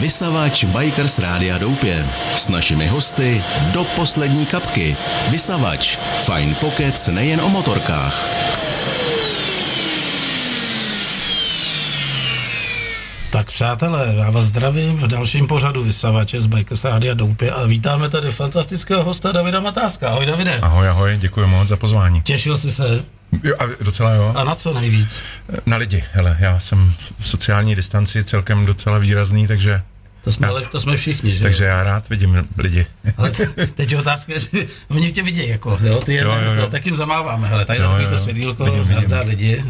Vysavač Bikers Rádia Doupě. S našimi hosty do poslední kapky. Vysavač. Fajn pokec nejen o motorkách. Tak přátelé, já vás zdravím v dalším pořadu vysavače z Bikers Rádia Doupě a vítáme tady fantastického hosta Davida Matáska. Ahoj Davide. Ahoj, ahoj, děkuji moc za pozvání. Těšil jsi se? Jo, a docela jo. A na co nejvíc? Na lidi, hele, já jsem v sociální distanci celkem docela výrazný, takže to jsme, ale, to jsme všichni, že Takže já rád vidím lidi. Ale teď je otázka, jestli oni tě vidí, jako, jo, ty je, jo, jo, jo. tak jim zamáváme, hele, tady jo, jo, to svědílko, nazdar lidi.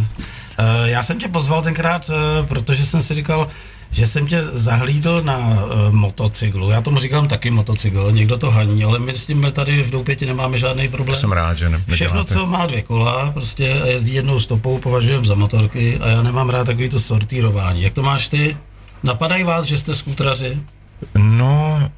Uh, já jsem tě pozval tenkrát, uh, protože jsem si říkal, že jsem tě zahlídl na uh, motocyklu. Já tomu říkám taky motocykl, někdo to haní, ale my s tím tady v Doupěti nemáme žádný problém. Jsem rád, že ne, Všechno, co má dvě kola prostě a jezdí jednou stopou, považujem za motorky a já nemám rád takový to sortírování. Jak to máš ty? Napadají vás, že jste skutraři? No,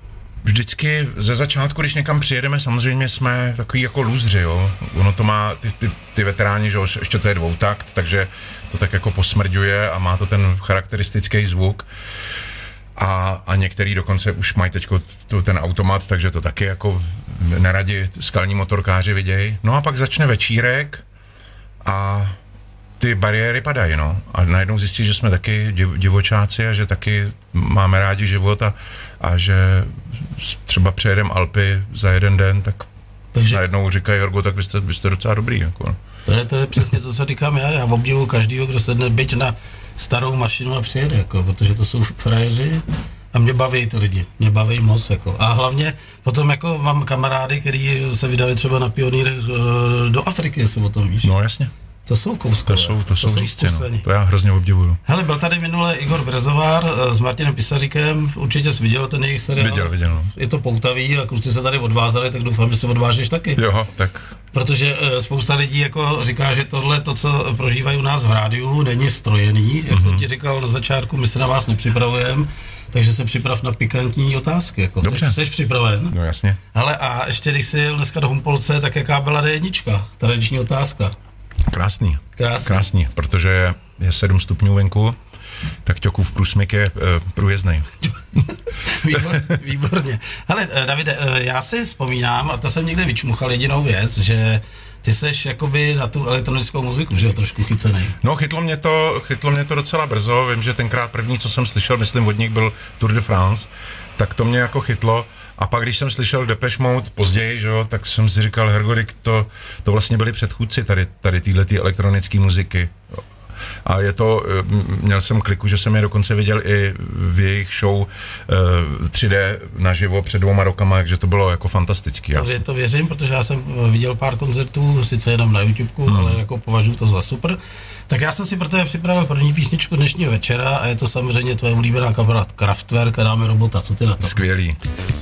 vždycky ze začátku, když někam přijedeme, samozřejmě jsme takový jako lůzři, jo. Ono to má, ty, ty, ty veteráni, že jo, ještě to je dvoutakt, takže to tak jako posmrďuje a má to ten charakteristický zvuk. A, a některý dokonce už mají teď ten automat, takže to taky jako neradi skalní motorkáři vidějí. No a pak začne večírek a ty bariéry padají, no. A najednou zjistí, že jsme taky div, divočáci a že taky máme rádi život a, a že třeba přejedeme Alpy za jeden den, tak takže... najednou říkají, Jorgo, tak vy jste, vy jste docela dobrý. Jako. To, je, to je přesně to, co říkám já. Já obdivuju každýho, kdo sedne byť na starou mašinu a přijede, jako, protože to jsou frajeři a mě baví ty lidi, mě baví moc. Jako. A hlavně potom jako mám kamarády, kteří se vydali třeba na pionýr eh, do Afriky, jestli o tom víš. No jasně. To jsou kouskové. To jsou, to, to jsou no. To já hrozně obdivuju. Hele, byl tady minule Igor Brezovár eh, s Martinem Pisaříkem, určitě jsi viděl ten jejich seriál. Viděl, viděl. No. Je to poutavý a kluci se tady odvázali, tak doufám, že se odvážeš taky. Jo, tak. Protože uh, spousta lidí jako říká, že tohle, to, co prožívají u nás v rádiu, není strojený. Jak mm-hmm. jsem mhm. ti říkal na začátku, my se na vás nepřipravujeme, takže se připrav na pikantní otázky. Jako Dobře. Jsi, jsi připraven? No jasně. Hele, a ještě když jsi jel dneska do Humpolce, tak jaká byla D1? Tradiční otázka. Krásný. Krásný. Krásný, protože je, je 7 stupňů venku, tak Ťokův průsmyk je e, průjezdný. výborně. Ale eh, Davide, eh, já si vzpomínám, a to jsem někde vyčmuchal jedinou věc, že ty seš jakoby na tu elektronickou muziku, že jo, trošku chycený. No, chytlo mě, to, chytlo mě to docela brzo, vím, že tenkrát první, co jsem slyšel, myslím od nich byl Tour de France, tak to mě jako chytlo a pak, když jsem slyšel Depeche Mode později, že jo, tak jsem si říkal, Hergodik, to, to vlastně byli předchůdci tady, tady téhle elektronické muziky. A je to, eh, měl jsem kliku, že jsem je dokonce viděl i v jejich show 3D eh, naživo před dvouma rokama, takže to bylo jako fantastický. To, vě, to věřím, protože já jsem viděl pár koncertů, sice jenom na YouTube, hmm. ale jako považuji to za super. Tak já jsem si pro tebe připravil první písničku dnešního večera a je to samozřejmě tvoje oblíbená kapela Kraftwerk a dáme robota. Co ty na to? Skvělý.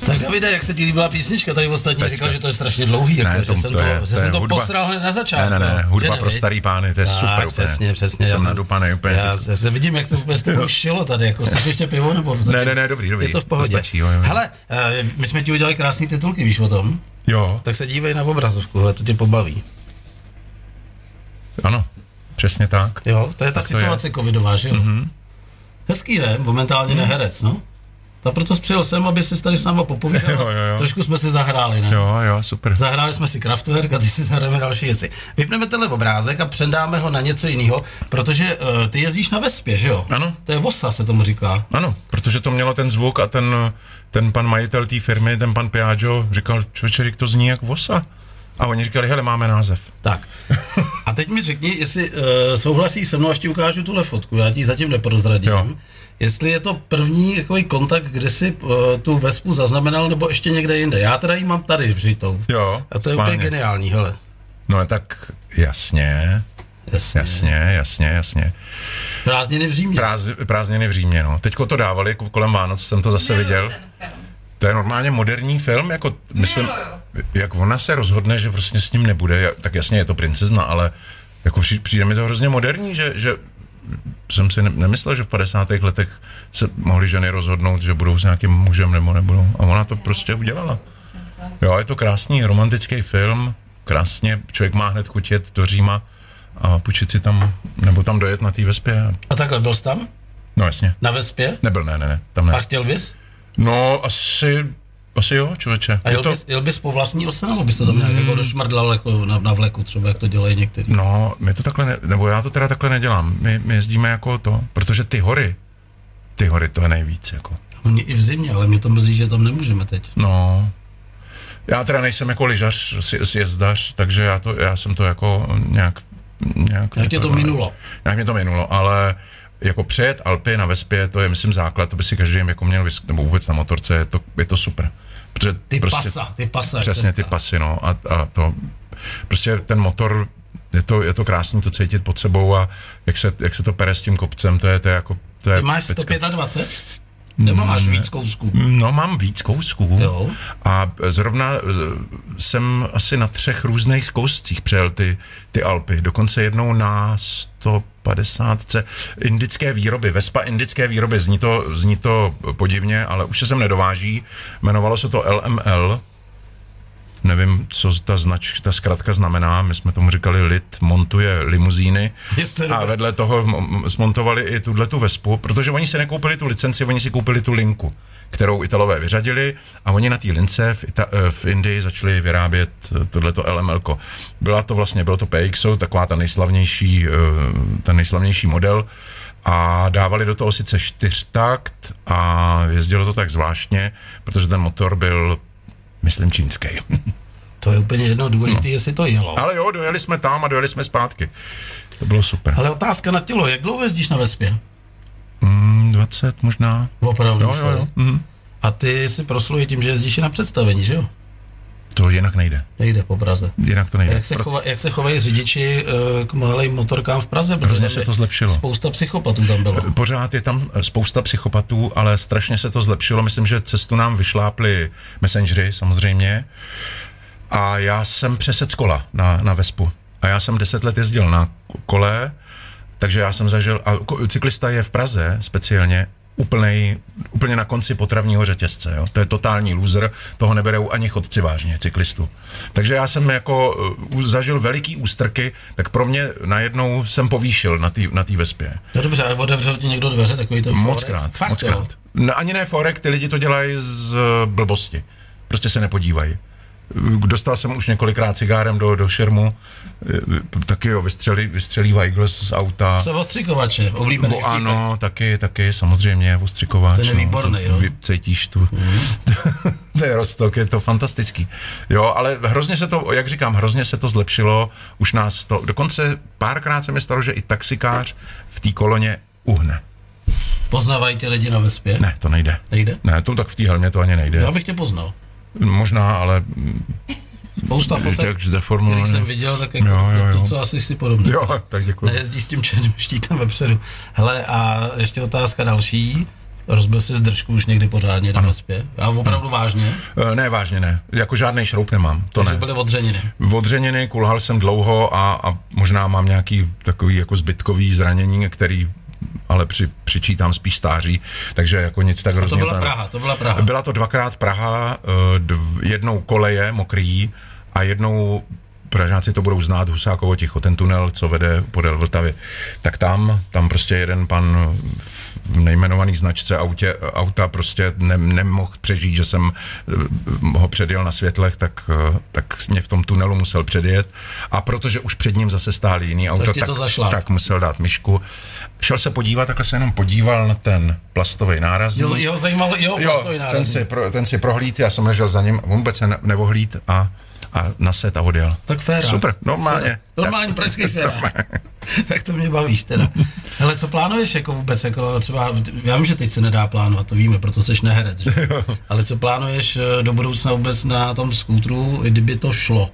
Tak Davide, jak se ti líbila písnička? Tady ostatní Pecka. říkal, že to je strašně dlouhý. Ne, jako, to, že jsem to, je, to, že to jsem to hudba, posral hned na začátku. Ne, ne, ne, hudba ne, pro starý pány, to je tak, super. Přesně, přesně. Jsem, jsem nadupaný úplně. Já, já, se vidím, jak to úplně to šilo tady. Jako, chceš ještě pivo? Nebo ne, ne, ne, dobrý, dobrý. Je to v pohodě. To stačí, jo, jo. Hele, uh, my jsme ti udělali krásné titulky, víš o tom? Jo. Tak se dívej na obrazovku, hele, to tě pobaví. Ano. Přesně tak. Jo, to je ta tak situace je. covidová, že jo? Mm-hmm. Hezký, ne? Momentálně mm. neherec, no. A proto přijel jsem, aby si tady s náma popovídal. jo, jo, jo. Trošku jsme si zahráli, ne? Jo, jo, super. Zahráli jsme si Kraftwerk a ty si zahrajeme další věci. Vypneme tenhle obrázek a předáme ho na něco jiného, protože uh, ty jezdíš na Vespě, že jo? Ano. To je Vosa, se tomu říká. Ano, protože to mělo ten zvuk a ten, ten pan majitel té firmy, ten pan Piaggio, říkal, člověče, to zní jak Vosa. A oni říkali, hele, máme název. Tak. A teď mi řekni, jestli uh, souhlasí se mnou, až ti ukážu tuhle fotku, já ti zatím neprozradím. Jo. Jestli je to první takový kontakt, kde si uh, tu Vespu zaznamenal, nebo ještě někde jinde. Já teda ji mám tady v Žitou. Jo, A to je úplně geniální, hele. No tak jasně. Jasně. jasně, jasně, jasně. Prázdniny v Římě. Práz, prázdniny v Římě, no. Teďko to dávali, kolem Vánoc jsem to zase viděl. To je normálně moderní film, jako myslím, jak ona se rozhodne, že prostě s ním nebude, tak jasně je to princezna, ale jako přijde mi to hrozně moderní, že, že jsem si nemyslel, že v 50. letech se mohly ženy rozhodnout, že budou s nějakým mužem nebo nebudou. A ona to prostě udělala. Jo, je to krásný romantický film, krásně, člověk má hned chutět do Říma a půjčit si tam, nebo tam dojet na té vespě. A takhle byl jsi tam? No jasně. Na Vespě? Nebyl, ne, ne, ne. Tam ne. A chtěl bys? No, asi, asi jo, člověče. A jel, to... bys, jel bys po vlastní ose, nebo bys to tam nějak mm. jako došmrdlal jako na, na vleku, třeba jak to dělají někteří? No, my to takhle, ne, nebo já to teda takhle nedělám. My, my jezdíme jako to, protože ty hory, ty hory to je nejvíc, jako. Mě i v zimě, ale mě to mrzí, že tam nemůžeme teď. No, já teda nejsem jako lyžař, sjezdař, takže já, to, já jsem to jako nějak... Nějak, jak tě to, to minulo? Nějak mě to minulo, ale jako přejet Alpy na Vespě, to je, myslím, základ, to by si každý jako měl, vysk- nebo vůbec na motorce, je to, je to super. Protože ty prostě, pasa, ty pasa. Přesně, ty pasy, no. A, a to, prostě ten motor, je to, je to krásný to cítit pod sebou a jak se, jak se to pere s tím kopcem, to je, to je jako... To je ty máš 125? Nebo máš víc kousků? No, mám víc kousků. Jo. A zrovna e, jsem asi na třech různých kouscích přejel ty, ty Alpy. Dokonce jednou na 150 indické výroby, Vespa indické výroby. Zní to, zní to podivně, ale už se sem nedováží. Jmenovalo se to LML, nevím, co ta znač, ta zkratka znamená, my jsme tomu říkali lid montuje limuzíny. A vedle toho smontovali i tuhle tu Vespu, protože oni si nekoupili tu licenci, oni si koupili tu linku, kterou Italové vyřadili a oni na té lince v, Ita- eh, v Indii začali vyrábět eh, tohleto LML. Byla to vlastně, bylo to PXO, taková ta nejslavnější, eh, ten nejslavnější model, a dávali do toho sice čtyřtakt a jezdilo to tak zvláštně, protože ten motor byl myslím čínský. To je úplně jedno důležité, no. jestli to jelo. Ale jo, dojeli jsme tam a dojeli jsme zpátky. To bylo super. Ale otázka na tělo, jak dlouho jezdíš na Vespě? Mm, 20 možná. Opravdu? Jo, jo, jo. Mm. A ty si prosluje tím, že jezdíš na představení, že jo? To jinak nejde. Nejde po Praze. Jinak to nejde. jak se, chova, jak se chovají řidiči uh, k malým motorkám v Praze? Protože se to zlepšilo. Spousta psychopatů tam bylo. Pořád je tam eh, spousta psychopatů, ale strašně se to zlepšilo. Myslím, že cestu nám vyšlápli messengery samozřejmě. A já jsem přesec kola na, na Vespu. A já jsem deset let jezdil na kole, takže já jsem zažil, a cyklista je v Praze speciálně úplnej, úplně na konci potravního řetězce. Jo? To je totální loser, toho neberou ani chodci vážně, cyklistu. Takže já jsem jako uh, zažil veliký ústrky, tak pro mě najednou jsem povýšil na té na tý vespě. No dobře, ale otevřel ti někdo dveře, takový to Moc krát, Fakt, moc krát. No, ani ne forek, ty lidi to dělají z blbosti. Prostě se nepodívají. Dostal jsem už několikrát cigárem do, do šermu, taky jo, vystřelí, vystřelí Weigl z auta. Co ostřikovače, oblíbený Vo, Ano, taky, taky, samozřejmě, ostřikovač. Ten je no, výborný, jo. Cítíš tu, mm. to je rostok, je to fantastický. Jo, ale hrozně se to, jak říkám, hrozně se to zlepšilo, už nás to, dokonce párkrát se mi stalo, že i taxikář v té koloně uhne. Poznávají tě lidi na vespě? Ne, to nejde. Nejde? Ne, to tak v té helmě to ani nejde. Já bych tě poznal. Možná, ale Spousta fotek, který jsem viděl, tak jako jo, jo, jo. to, co asi si podobné. Jo, tak děkuji. Nejezdí s tím černým štítem vepředu. Hele, a ještě otázka další. Rozbil jsi z držku už někdy pořádně na vespě? A opravdu vážně? E, ne, vážně ne. Jako žádný šroub nemám. To Takže ne. byly odřeniny. Odřeniny, kulhal jsem dlouho a, a možná mám nějaký takový jako zbytkový zranění, který ale při, přičítám spíš stáří, takže jako nic tak hrozně. To byla Praha, to byla Praha. Byla to dvakrát Praha, eh, dv, jednou koleje mokrý a jednou Pražáci to budou znát, Husákovo ticho, ten tunel, co vede podél Vltavy. Tak tam, tam prostě jeden pan v nejmenovaný značce autě, auta prostě ne, nemohl přežít, že jsem eh, ho předjel na světlech, tak, eh, tak mě v tom tunelu musel předjet. A protože už před ním zase stály jiný auto, tak, tak, tak musel dát myšku. Šel se podívat, takhle se jenom podíval na ten plastový nárazník. Jo, jeho zajímal jeho plastový nárazník. Ten si, pro, ten si prohlíd, já jsem ležel za ním, vůbec se ne, nevohlíd a a naset a odjel. Tak fér. Super, normálně. Normální pražský fér. tak to mě bavíš teda. Hele, co plánuješ jako vůbec, jako třeba, já vím, že teď se nedá plánovat, to víme, proto seš neherec, že? Ale co plánuješ eh, do budoucna vůbec na tom skútru, kdyby to šlo?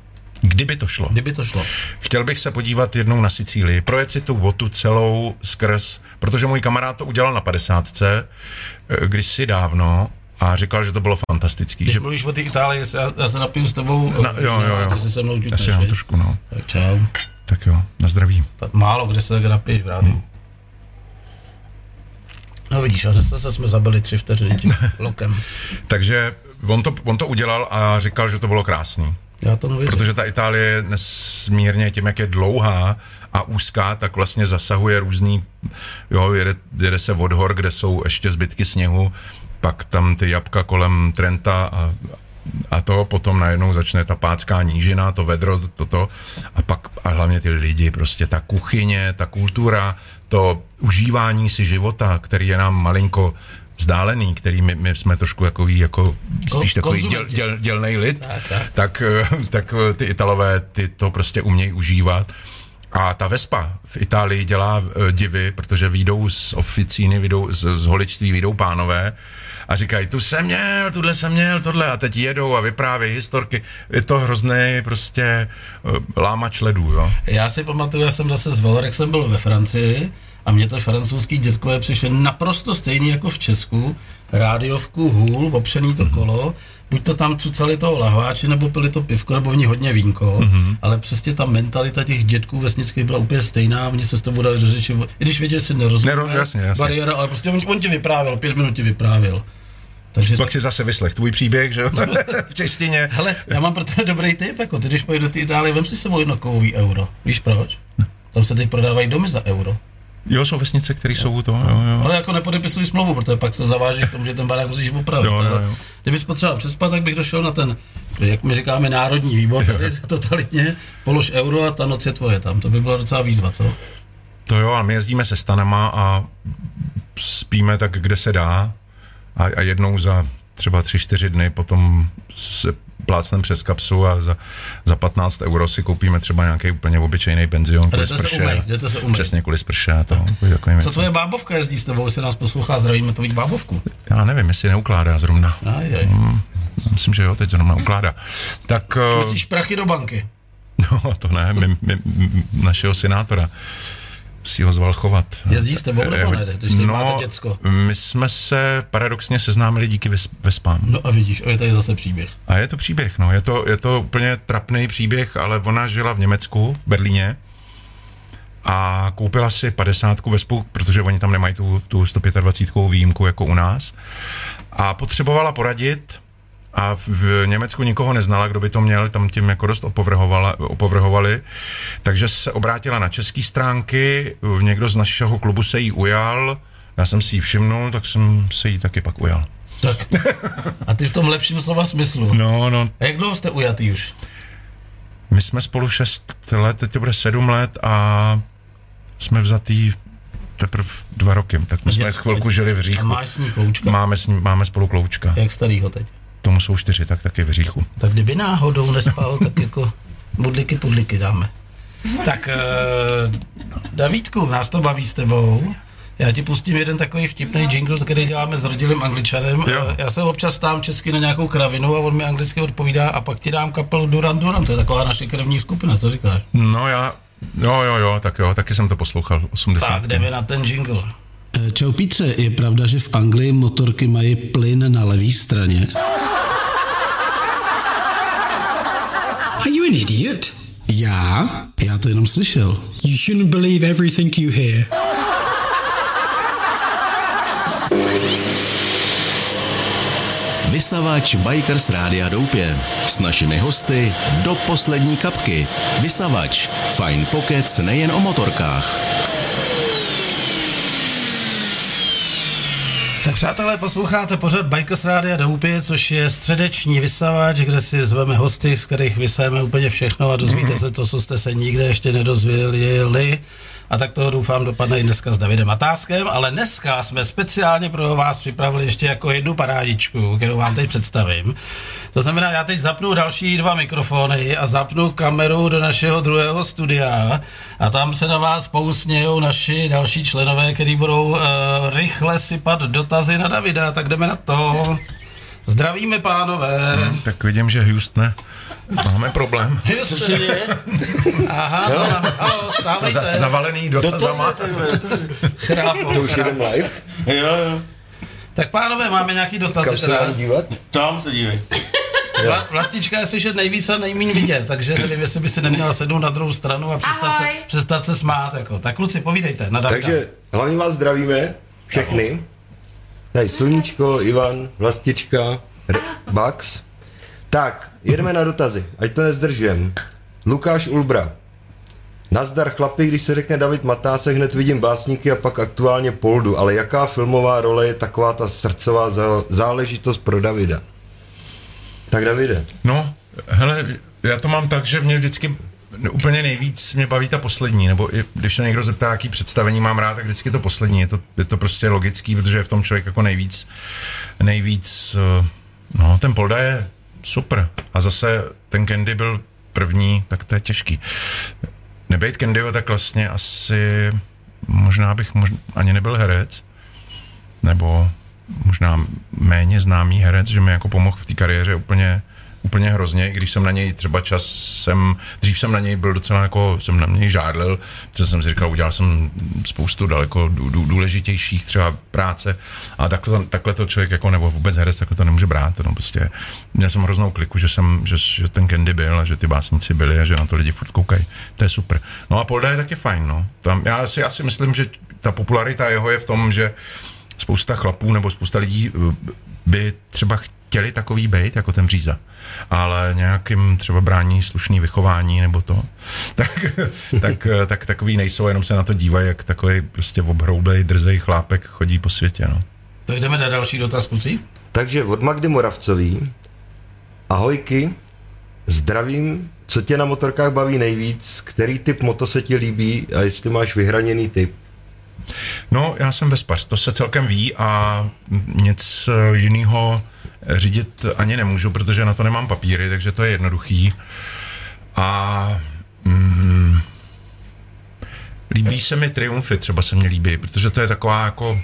Kdyby to šlo. Kdyby to šlo. Chtěl bych se podívat jednou na Sicílii, projet si tu votu celou skrz, protože můj kamarád to udělal na 50. Eh, kdysi dávno a říkal, že to bylo fantastický. Když že... mluvíš o té Itálii, já, já se napiju s tebou. Na, jo, jo, jo. Ty se se mnou Já si mám trošku, no. Tak čau. Tak jo, na zdraví. Tak málo, kde se tak napiješ, vrát. Hmm. No vidíš, a zase jsme zabili tři vteřiny tím lokem. Takže on to, on to udělal a říkal, že to bylo krásný. Já to nevěřím. Protože ta Itálie je nesmírně tím, jak je dlouhá a úzká, tak vlastně zasahuje různý, jo, jede, jede se od hor, kde jsou ještě zbytky sněhu, pak tam ty jabka kolem Trenta a, a to potom najednou začne ta pácká nížina, to vedro, toto a pak a hlavně ty lidi, prostě ta kuchyně, ta kultura, to užívání si života, který je nám malinko vzdálený, který my, my jsme trošku jako, jako spíš takový děl, děl, dělnej lid, tak, tak. Tak, tak ty Italové ty to prostě umějí užívat. A ta Vespa v Itálii dělá uh, divy, protože výjdou z oficíny, výjdou, z, z holičství výjdou pánové a říkají, tu jsem měl, tuhle jsem měl, tohle a teď jedou a vyprávějí historky. Je to hrozný prostě lámač ledů, jo. Já si pamatuju, já jsem zase z Velorexem byl ve Francii a mě to francouzský dětkové přišly naprosto stejný jako v Česku, rádiovku, hůl, opřený to kolo, buď to tam cucali toho lahváči, nebo pili to pivko, nebo v ní hodně vínko, mm-hmm. ale přesně ta mentalita těch dětků vesnických byla úplně stejná, oni se s tobou dali do řeči, i když věděli, že si nerozumí, Nero, jasně, jasně. bariéra, ale prostě on, on ti vyprávěl, pět minut ti vyprávěl. Takže Pak si zase vyslech tvůj příběh, že v češtině. Hele, já mám pro tebe dobrý tip, jako ty, když pojedu do Itálie, vem si sebou jedno kovový euro. Víš proč? Tam se teď prodávají domy za euro. Jo, jsou vesnice, které jsou to, jo, jo. Ale jako nepodepisují smlouvu, protože pak se zaváží k tomu, že ten barák musíš opravit. Jo, jo, jo. Kdybys potřeboval přespat, tak bych došel na ten, jak my říkáme, národní výbor, tady totalitně, polož euro a ta noc je tvoje tam. To by byla docela výzva, co? To jo, a my jezdíme se stanama a spíme tak, kde se dá a, a jednou za třeba tři, čtyři dny potom se plácnem přes kapsu a za, za 15 euro si koupíme třeba nějaký úplně obyčejný penzion kvůli sprše. Se umej, se umej. Přesně kvůli sprše a to. Co tvoje bábovka jezdí s tebou, se nás poslouchá, zdravíme to víc bábovku. Já nevím, jestli neukládá zrovna. Aj, Hmm, myslím, že jo, teď zrovna ukládá. Tak, Myslíš prachy do banky? No, to ne, my, my, my, našeho senátora si ho zval chovat. Jezdí s tebou nebo ne, když no, máte děcko? my jsme se paradoxně seznámili díky Vespám. No a vidíš, a je tady zase příběh. A je to příběh, no, je to, je to úplně trapný příběh, ale ona žila v Německu, v Berlíně, a koupila si 50 Vespu, protože oni tam nemají tu, tu 125 výjimku jako u nás. A potřebovala poradit a v Německu nikoho neznala, kdo by to měl, tam tím jako dost opovrhovali, takže se obrátila na české stránky, někdo z našeho klubu se jí ujal, já jsem si ji všimnul, tak jsem se jí taky pak ujal. Tak. A ty v tom lepším slova smyslu. No, no. A jak dlouho jste ujatý už? My jsme spolu 6 let, teď to bude 7 let a jsme vzatý teprve dva roky, tak my jsme chvilku žili v Říchu. A máš s ní kloučka? Máme, s ní, máme spolu kloučka. Jak starýho teď? Tomu jsou čtyři, tak taky v říchu. Tak kdyby náhodou nespal, tak jako budliky pudliky dáme. Tak uh, Davídku, nás to baví s tebou. Já ti pustím jeden takový vtipný jingle, který děláme s rodilým angličanem. Jo. Eh, já se občas stám česky na nějakou kravinu a on mi anglicky odpovídá a pak ti dám kapelu Duran Duran, to je taková naše krevní skupina, co říkáš? No já, jo, jo, jo, tak jo, taky jsem to poslouchal, 80. Tak jdeme na ten jingle. Čau Pítře, je pravda, že v Anglii motorky mají plyn na levé straně? Are you an idiot? Já? Já to jenom slyšel. You shouldn't believe everything you hear. Vysavač Bikers Rádia Doupě. S našimi hosty do poslední kapky. Vysavač. Fine Pockets nejen o motorkách. Tak přátelé, posloucháte pořád Bikers Rádia Doupě, což je středeční vysavač, kde si zveme hosty, z kterých vysajeme úplně všechno a dozvíte se to, co jste se nikde ještě nedozvěděli. A tak toho doufám dopadne i dneska s Davidem Atáskem, ale dneska jsme speciálně pro vás připravili ještě jako jednu parádičku, kterou vám teď představím. To znamená, já teď zapnu další dva mikrofony a zapnu kameru do našeho druhého studia a tam se na vás pousnějou naši další členové, kteří budou uh, rychle sypat dotazy na Davida, tak jdeme na to. Zdravíme, pánové. Hmm, tak vidím, že Houston Máme problém. Co se děje? Aha, jo? no, halo, stávejte. Za, zavalený dotazama. Chrápou, to už jdem live? Jo, jo. Tak pánové, máme nějaký dotazy. Kam se teda. dívat? Tam se dívej. Vla, vlastička je slyšet nejvíc a nejméně vidět, takže nevím, jestli by si neměla sednout na druhou stranu a přestat se, přestat se smát. Jako. Tak kluci, povídejte. Na takže hlavně vás zdravíme, všechny. Tady Sluníčko, Ivan, Vlastička, Bax. Tak, jedeme na dotazy, ať to nezdržujem. Lukáš Ulbra. Nazdar chlapi, když se řekne David Matásek, hned vidím básníky a pak aktuálně Poldu, ale jaká filmová role je taková ta srdcová záležitost pro Davida? Tak Davide. No, hele, já to mám tak, že mě vždycky úplně nejvíc mě baví ta poslední, nebo i, když se někdo zeptá, jaký představení mám rád, tak vždycky to poslední. Je to, je to prostě logický, protože je v tom člověk jako nejvíc, nejvíc, eh, no ten Polda je super. A zase ten Candy byl první, tak to je těžký. Nebejt Candyho, tak vlastně asi možná bych možná, ani nebyl herec, nebo možná méně známý herec, že mi jako pomohl v té kariéře úplně úplně hrozně, když jsem na něj třeba čas jsem, dřív jsem na něj byl docela jako, jsem na něj žádlil, protože jsem si říkal, udělal jsem spoustu daleko důležitějších třeba práce a takhle to, takhle to člověk jako, nebo vůbec herec takhle to nemůže brát, no prostě měl jsem hroznou kliku, že jsem, že, že ten Candy byl a že ty básníci byli a že na to lidi furt koukají, to je super. No a Polda je taky fajn, no. Tam, já, si, já si myslím, že ta popularita jeho je v tom, že spousta chlapů nebo spousta lidí by třeba chtěli takový být, jako ten Bříza, ale nějakým třeba brání slušný vychování nebo to, tak, tak, tak takový nejsou, jenom se na to dívají, jak takový prostě obhroublej, drzej chlápek chodí po světě, no. Tak jdeme na další dotaz, kluci. Takže od Magdy Moravcový. Ahojky, zdravím, co tě na motorkách baví nejvíc, který typ moto se ti líbí a jestli máš vyhraněný typ? No, já jsem vespař, to se celkem ví a nic jiného řídit ani nemůžu, protože na to nemám papíry, takže to je jednoduchý. A mm, líbí se mi Triumfy, třeba se mi líbí, protože to je taková jako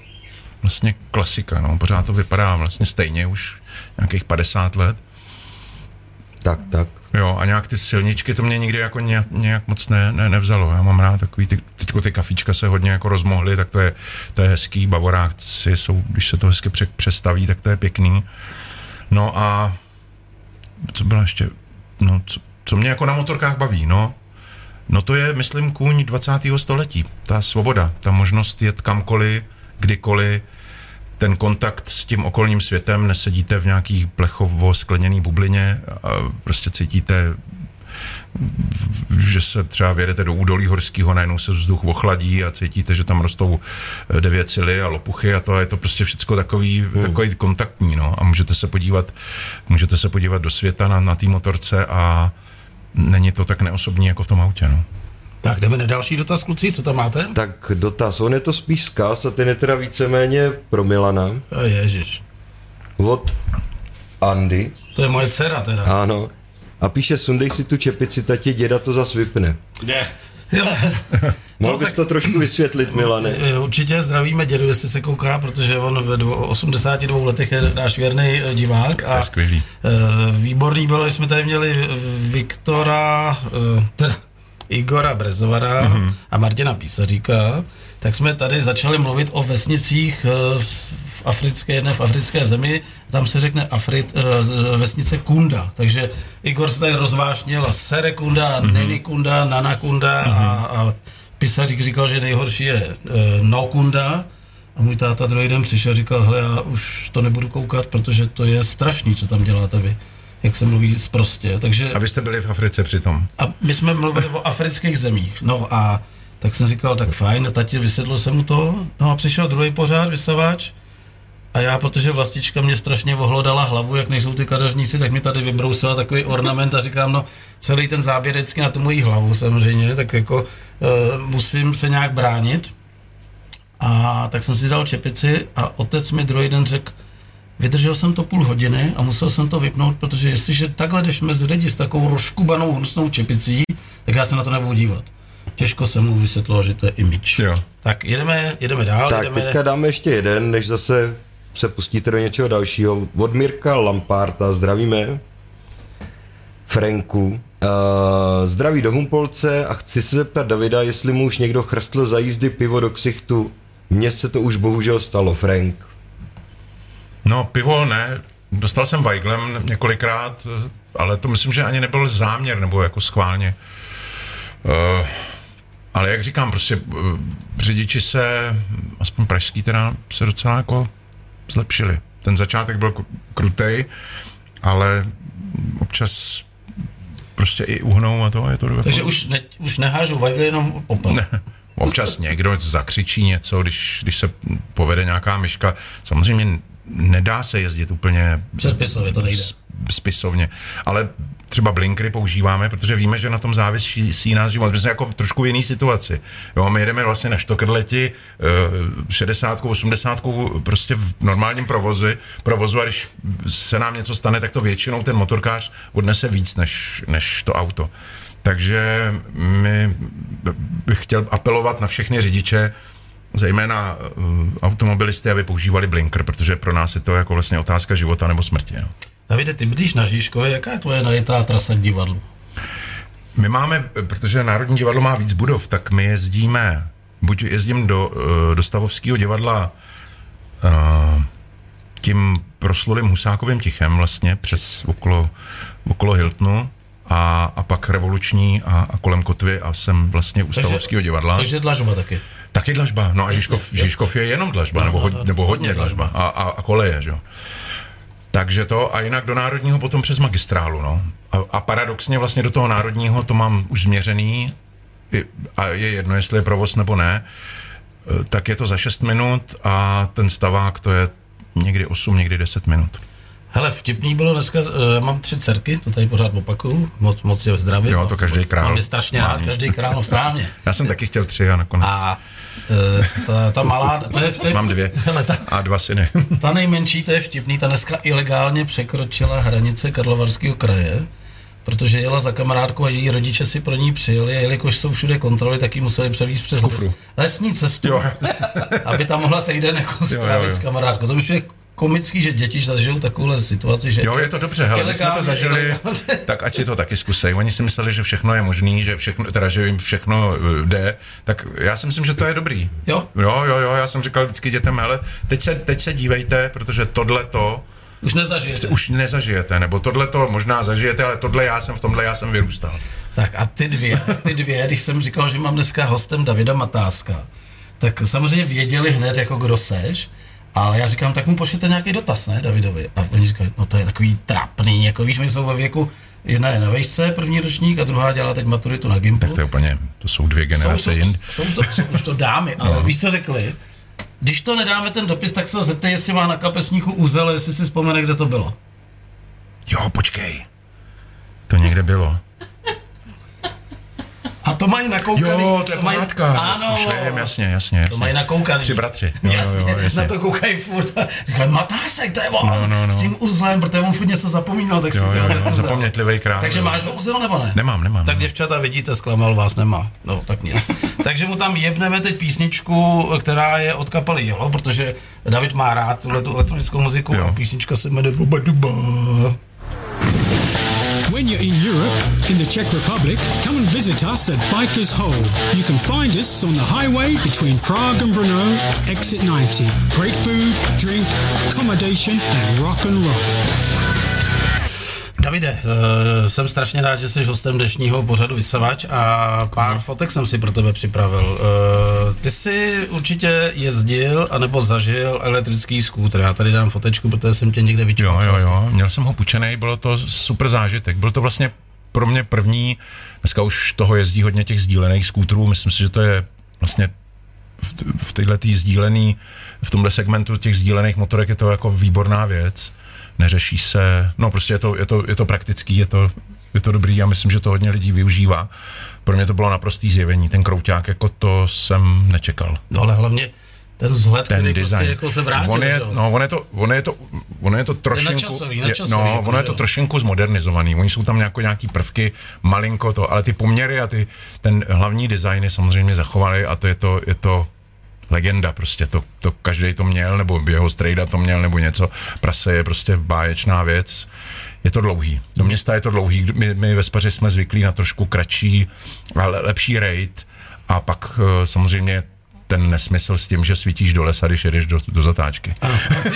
vlastně klasika, no, pořád to vypadá vlastně stejně už nějakých 50 let. Tak, tak. Jo, a nějak ty silničky to mě nikdy jako nějak, nějak moc ne, ne, nevzalo. Já mám rád takový, ty, teďko ty kafíčka se hodně jako rozmohly, tak to je, to je hezký, bavoráci jsou, když se to hezky přestaví, tak to je pěkný. No a co bylo ještě, no co, co mě jako na motorkách baví, no, no to je, myslím, kůň 20. století. Ta svoboda, ta možnost jet kamkoliv, kdykoliv, ten kontakt s tím okolním světem, nesedíte v nějakých plechovo skleněný bublině a prostě cítíte že se třeba vědete do údolí horského, najednou se vzduch ochladí a cítíte, že tam rostou eh, devět cily a lopuchy a to je to prostě všechno takový, hmm. takový kontaktní, no. A můžete se podívat, můžete se podívat do světa na, na té motorce a není to tak neosobní jako v tom autě, no. Tak jdeme na další dotaz, kluci, co tam máte? Tak dotaz, on je to spíš zkaz a ten je teda víceméně pro Milana. Ježiš. Od Andy. To je moje dcera teda. Ano a píše, sundej si tu čepici, tati, děda to zas vypne. Ne. Jo. Mohl no, bys tak, to trošku vysvětlit, Milane? Určitě zdravíme dědu, jestli se kouká, protože on ve 82 letech je náš věrný eh, divák. A skvělý. Eh, výborný bylo, že jsme tady měli Viktora, eh, teda Igora Brezovara mm-hmm. a Martina Písaříka, tak jsme tady začali mluvit o vesnicích v africké, jedné v africké zemi, tam se řekne Afrit, uh, vesnice Kunda, takže Igor se tady rozvášnil a Sere Kunda, mm-hmm. Neni Kunda, Nana Kunda mm-hmm. a, a Pisařík říkal, že nejhorší je uh, No Kunda, a můj táta druhý den přišel a říkal, hele, já už to nebudu koukat, protože to je strašný, co tam děláte vy jak se mluví prostě. Takže, a vy jste byli v Africe přitom? A my jsme mluvili o afrických zemích. No a tak jsem říkal, tak fajn, a tati vysvětlil jsem mu to. No a přišel druhý pořád, vysavač, a já, protože vlastička mě strašně ohlodala hlavu, jak nejsou ty kadeřníci, tak mi tady vybrousila takový ornament a říkám, no celý ten záběr vždycky na tu moji hlavu samozřejmě, tak jako uh, musím se nějak bránit. A tak jsem si vzal čepici a otec mi druhý den řekl, vydržel jsem to půl hodiny a musel jsem to vypnout, protože jestliže takhle jdeš mezi lidi s takovou rozkubanou hnusnou čepicí, tak já se na to nebudu dívat. Těžko se mu vysvětlilo, že to je image. Jo. Tak jedeme, jedeme dál. Tak jedeme... teďka dáme ještě jeden, než zase se pustíte do něčeho dalšího. Od Mirka Lamparta zdravíme. Franku. Uh, zdraví do Humpolce a chci se zeptat Davida, jestli mu už někdo chrstl za jízdy pivo do ksichtu. Mně se to už bohužel stalo, Frank. No, pivo ne. Dostal jsem Weiglem několikrát, ale to myslím, že ani nebyl záměr, nebo jako schválně. Uh, ale jak říkám, prostě uh, řidiči se, aspoň pražský teda, se docela jako zlepšili. Ten začátek byl krutej, ale občas prostě i uhnou a to je to. Takže už, ne, už nehážou vajgly jenom popel. Ne. Občas někdo zakřičí něco, když, když se povede nějaká myška. Samozřejmě nedá se jezdit úplně předpisově, to nejde. Spisovně, ale třeba blinkry používáme, protože víme, že na tom závisí náš život. My jsme jako v trošku jiný situaci. Jo, my jedeme vlastně na štokrleti 60, 80 prostě v normálním provozu, provozu a když se nám něco stane, tak to většinou ten motorkář odnese víc než, než to auto. Takže my bych chtěl apelovat na všechny řidiče, zejména uh, automobilisty, aby používali blinker, protože pro nás je to jako vlastně otázka života nebo smrti. Jo. Davide, ty bydlíš na Žižkově, jaká je tvoje najetá trasa k divadlu? My máme, protože Národní divadlo má víc budov, tak my jezdíme, buď jezdím do, uh, do Stavovského divadla tím proslulým Husákovým tichem vlastně přes okolo, okolo Hiltonu, a, a pak revoluční a, a kolem kotvy a jsem vlastně u Stavovského divadla. Takže dlažba taky. Taky dlažba, no a Žižkov, Žižkov je jenom dlažba, nebo, ho, nebo hodně dlažba a, a, a koleje, že jo. Takže to a jinak do národního potom přes magistrálu, no. A, a paradoxně vlastně do toho národního to mám už změřený a je jedno, jestli je provoz nebo ne, e, tak je to za 6 minut a ten stavák to je někdy 8, někdy 10 minut. Hele, vtipný bylo dneska, uh, mám tři dcerky, to tady pořád opakuju, moc, moc je zdraví. Jo, to každý král. Mám je strašně rád, každý král, no správně. Já jsem taky chtěl tři a nakonec. A ta, ta malá, to je, to je, Mám dvě hele, ta, a dva syny. ta nejmenší, to je vtipný, ta dneska ilegálně překročila hranice Karlovarského kraje, protože jela za kamarádkou a její rodiče si pro ní přijeli a jelikož jsou všude kontroly, tak ji museli převízt přes lesní cestu, jo. aby tam mohla týden jako strávit s kamarádkou. To už je komický, že děti zažijou takovouhle situaci, že... Jo, je to dobře, ale my jsme to zažili, tak ať si to taky zkusej. Oni si mysleli, že všechno je možný, že všechno, teda, že jim všechno eh, jde, tak já si myslím, že to je dobrý. Jo? Jo, jo, jo, já jsem říkal vždycky dětem, ale teď se, teď se dívejte, protože tohle to už nezažijete. Už nezažijete, nebo tohle to možná zažijete, ale tohle já jsem v tomhle já jsem vyrůstal. Tak a ty dvě, ty dvě, když jsem říkal, že mám dneska hostem Davida Matáska, tak samozřejmě věděli hned, jako kdo seš, ale já říkám, tak mu pošlete nějaký dotaz, ne, Davidovi? A oni říkají, no to je takový trapný, jako víš, my jsou ve věku, jedna je na vejšce, první ročník, a druhá dělá teď maturitu na Gimplu. Tak to je úplně, to jsou dvě generace jsou, jind. Jsou, jsou, to, jsou už to dámy, ale no. víš, co řekli? Když to nedáme ten dopis, tak se ho zeptej, jestli má na kapesníku úzel, jestli si vzpomene, kde to bylo. Jo, počkej. To někde bylo. A to mají nakoukaný. Jo, to je mají, Ano. Už vím, jasně, jasně, jasně. To mají nakoukaný. Tři bratři. Jo, jasně, jo, jasně. na to koukají furt. Říkají, Matásek, to je on. No, no, no. S tím uzlem, protože on furt něco zapomínal, tak si to jo, Zapomnětlivý král. Takže máš ho uzel nebo ne? Nemám, nemám. Tak děvčata, vidíte, zklamal vás, nemá. No, tak nic. Takže mu tam jebneme teď písničku, která je od kapely Jelo, protože David má rád tuhle tu elektronickou muziku jo. a písnička se jmenuje Vuba Duba. When you're in Europe, in the Czech Republic, come and visit us at Bikers Hole. You can find us on the highway between Prague and Brno, exit 90. Great food, drink, accommodation and rock and roll. Davide, uh, jsem strašně rád, že jsi hostem dnešního pořadu Vysavač a pár no. fotek jsem si pro tebe připravil. Uh, ty jsi určitě jezdil anebo zažil elektrický skútr. Já tady dám fotečku, protože jsem tě někde vyčkal. Jo, jo, jo, měl jsem ho půjčený, bylo to super zážitek. Byl to vlastně pro mě první, dneska už toho jezdí hodně těch sdílených skútrů, myslím si, že to je vlastně v, v této sdílený, v tomhle segmentu těch sdílených motorek je to jako výborná věc neřeší se, no prostě je to, je to, je to praktický, je to, je to dobrý a myslím, že to hodně lidí využívá. Pro mě to bylo naprostý zjevení, ten krouťák, jako to jsem nečekal. No ale hlavně ten vzhled, ten který prostě design. Prostě jako se vrátil. On je, no, on je to, on je to, on je to trošinku, načasový, načasový, no, jako, ono je to trošinku zmodernizovaný. Oni jsou tam nějako, nějaký prvky, malinko to, ale ty poměry a ty, ten hlavní design je samozřejmě zachovali a to je to, je to legenda prostě, to, to každý to měl, nebo jeho strejda to měl, nebo něco. Prase je prostě báječná věc. Je to dlouhý. Do města je to dlouhý. My, my ve Spaři jsme zvyklí na trošku kratší, ale lepší raid a pak eh, samozřejmě ten nesmysl s tím, že svítíš do lesa, když jedeš do, do zatáčky.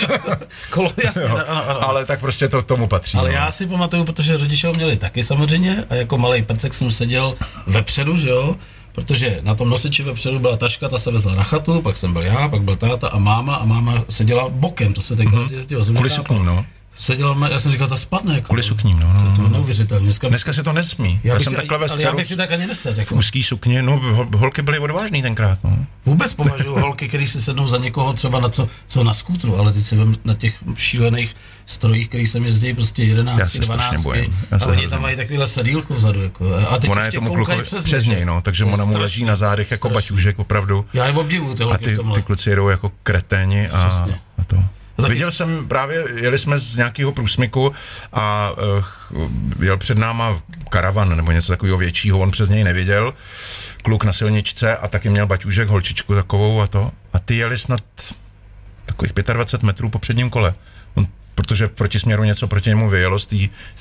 Kolo, jasně, ano, ano, ano. Ale tak prostě to tomu patří. Ale no. já si pamatuju, protože rodiče ho měli taky samozřejmě a jako malý percek jsem seděl vepředu, že jo, protože na tom nosiči vepředu byla taška, ta se vezla na chatu, pak jsem byl já, pak byl táta a máma a máma seděla bokem, to se tenkrát mm-hmm. jezdilo. Kvůli suknu, no. Seděl, já jsem říkal, to spadne. Jako, Kvůli sukním, no. no, To, to no. neuvěřitelné. Dneska, Dneska se to nesmí. Já, já jsem si, takhle ve ale já bych si tak ani nesedl. v Jako. úzký sukně, no hol- holky byly odvážný tenkrát, no. Vůbec považuji holky, který si sednou za někoho třeba na co, co na skútru, ale teď si vem na těch šílených strojích, který sem jezdí prostě 11, Já se strašně 12, bojím. Já se ale oni tam mají takovýhle sedílko vzadu. Jako, a teď Ona je tomu klukovi přes, přes, něj, no, takže ona mu leží na zádech jako baťůžek opravdu. Já je obdivuju ty A holky v ty, ty kluci jedou jako kreténi a, a to. Taky- Viděl jsem právě, jeli jsme z nějakého průsmyku a uh, jel před náma karavan nebo něco takového většího, on přes něj neviděl, kluk na silničce a taky měl baťůžek, holčičku takovou a to. A ty jeli snad takových 25 metrů po předním kole. On, protože v protisměru něco proti němu vyjelo z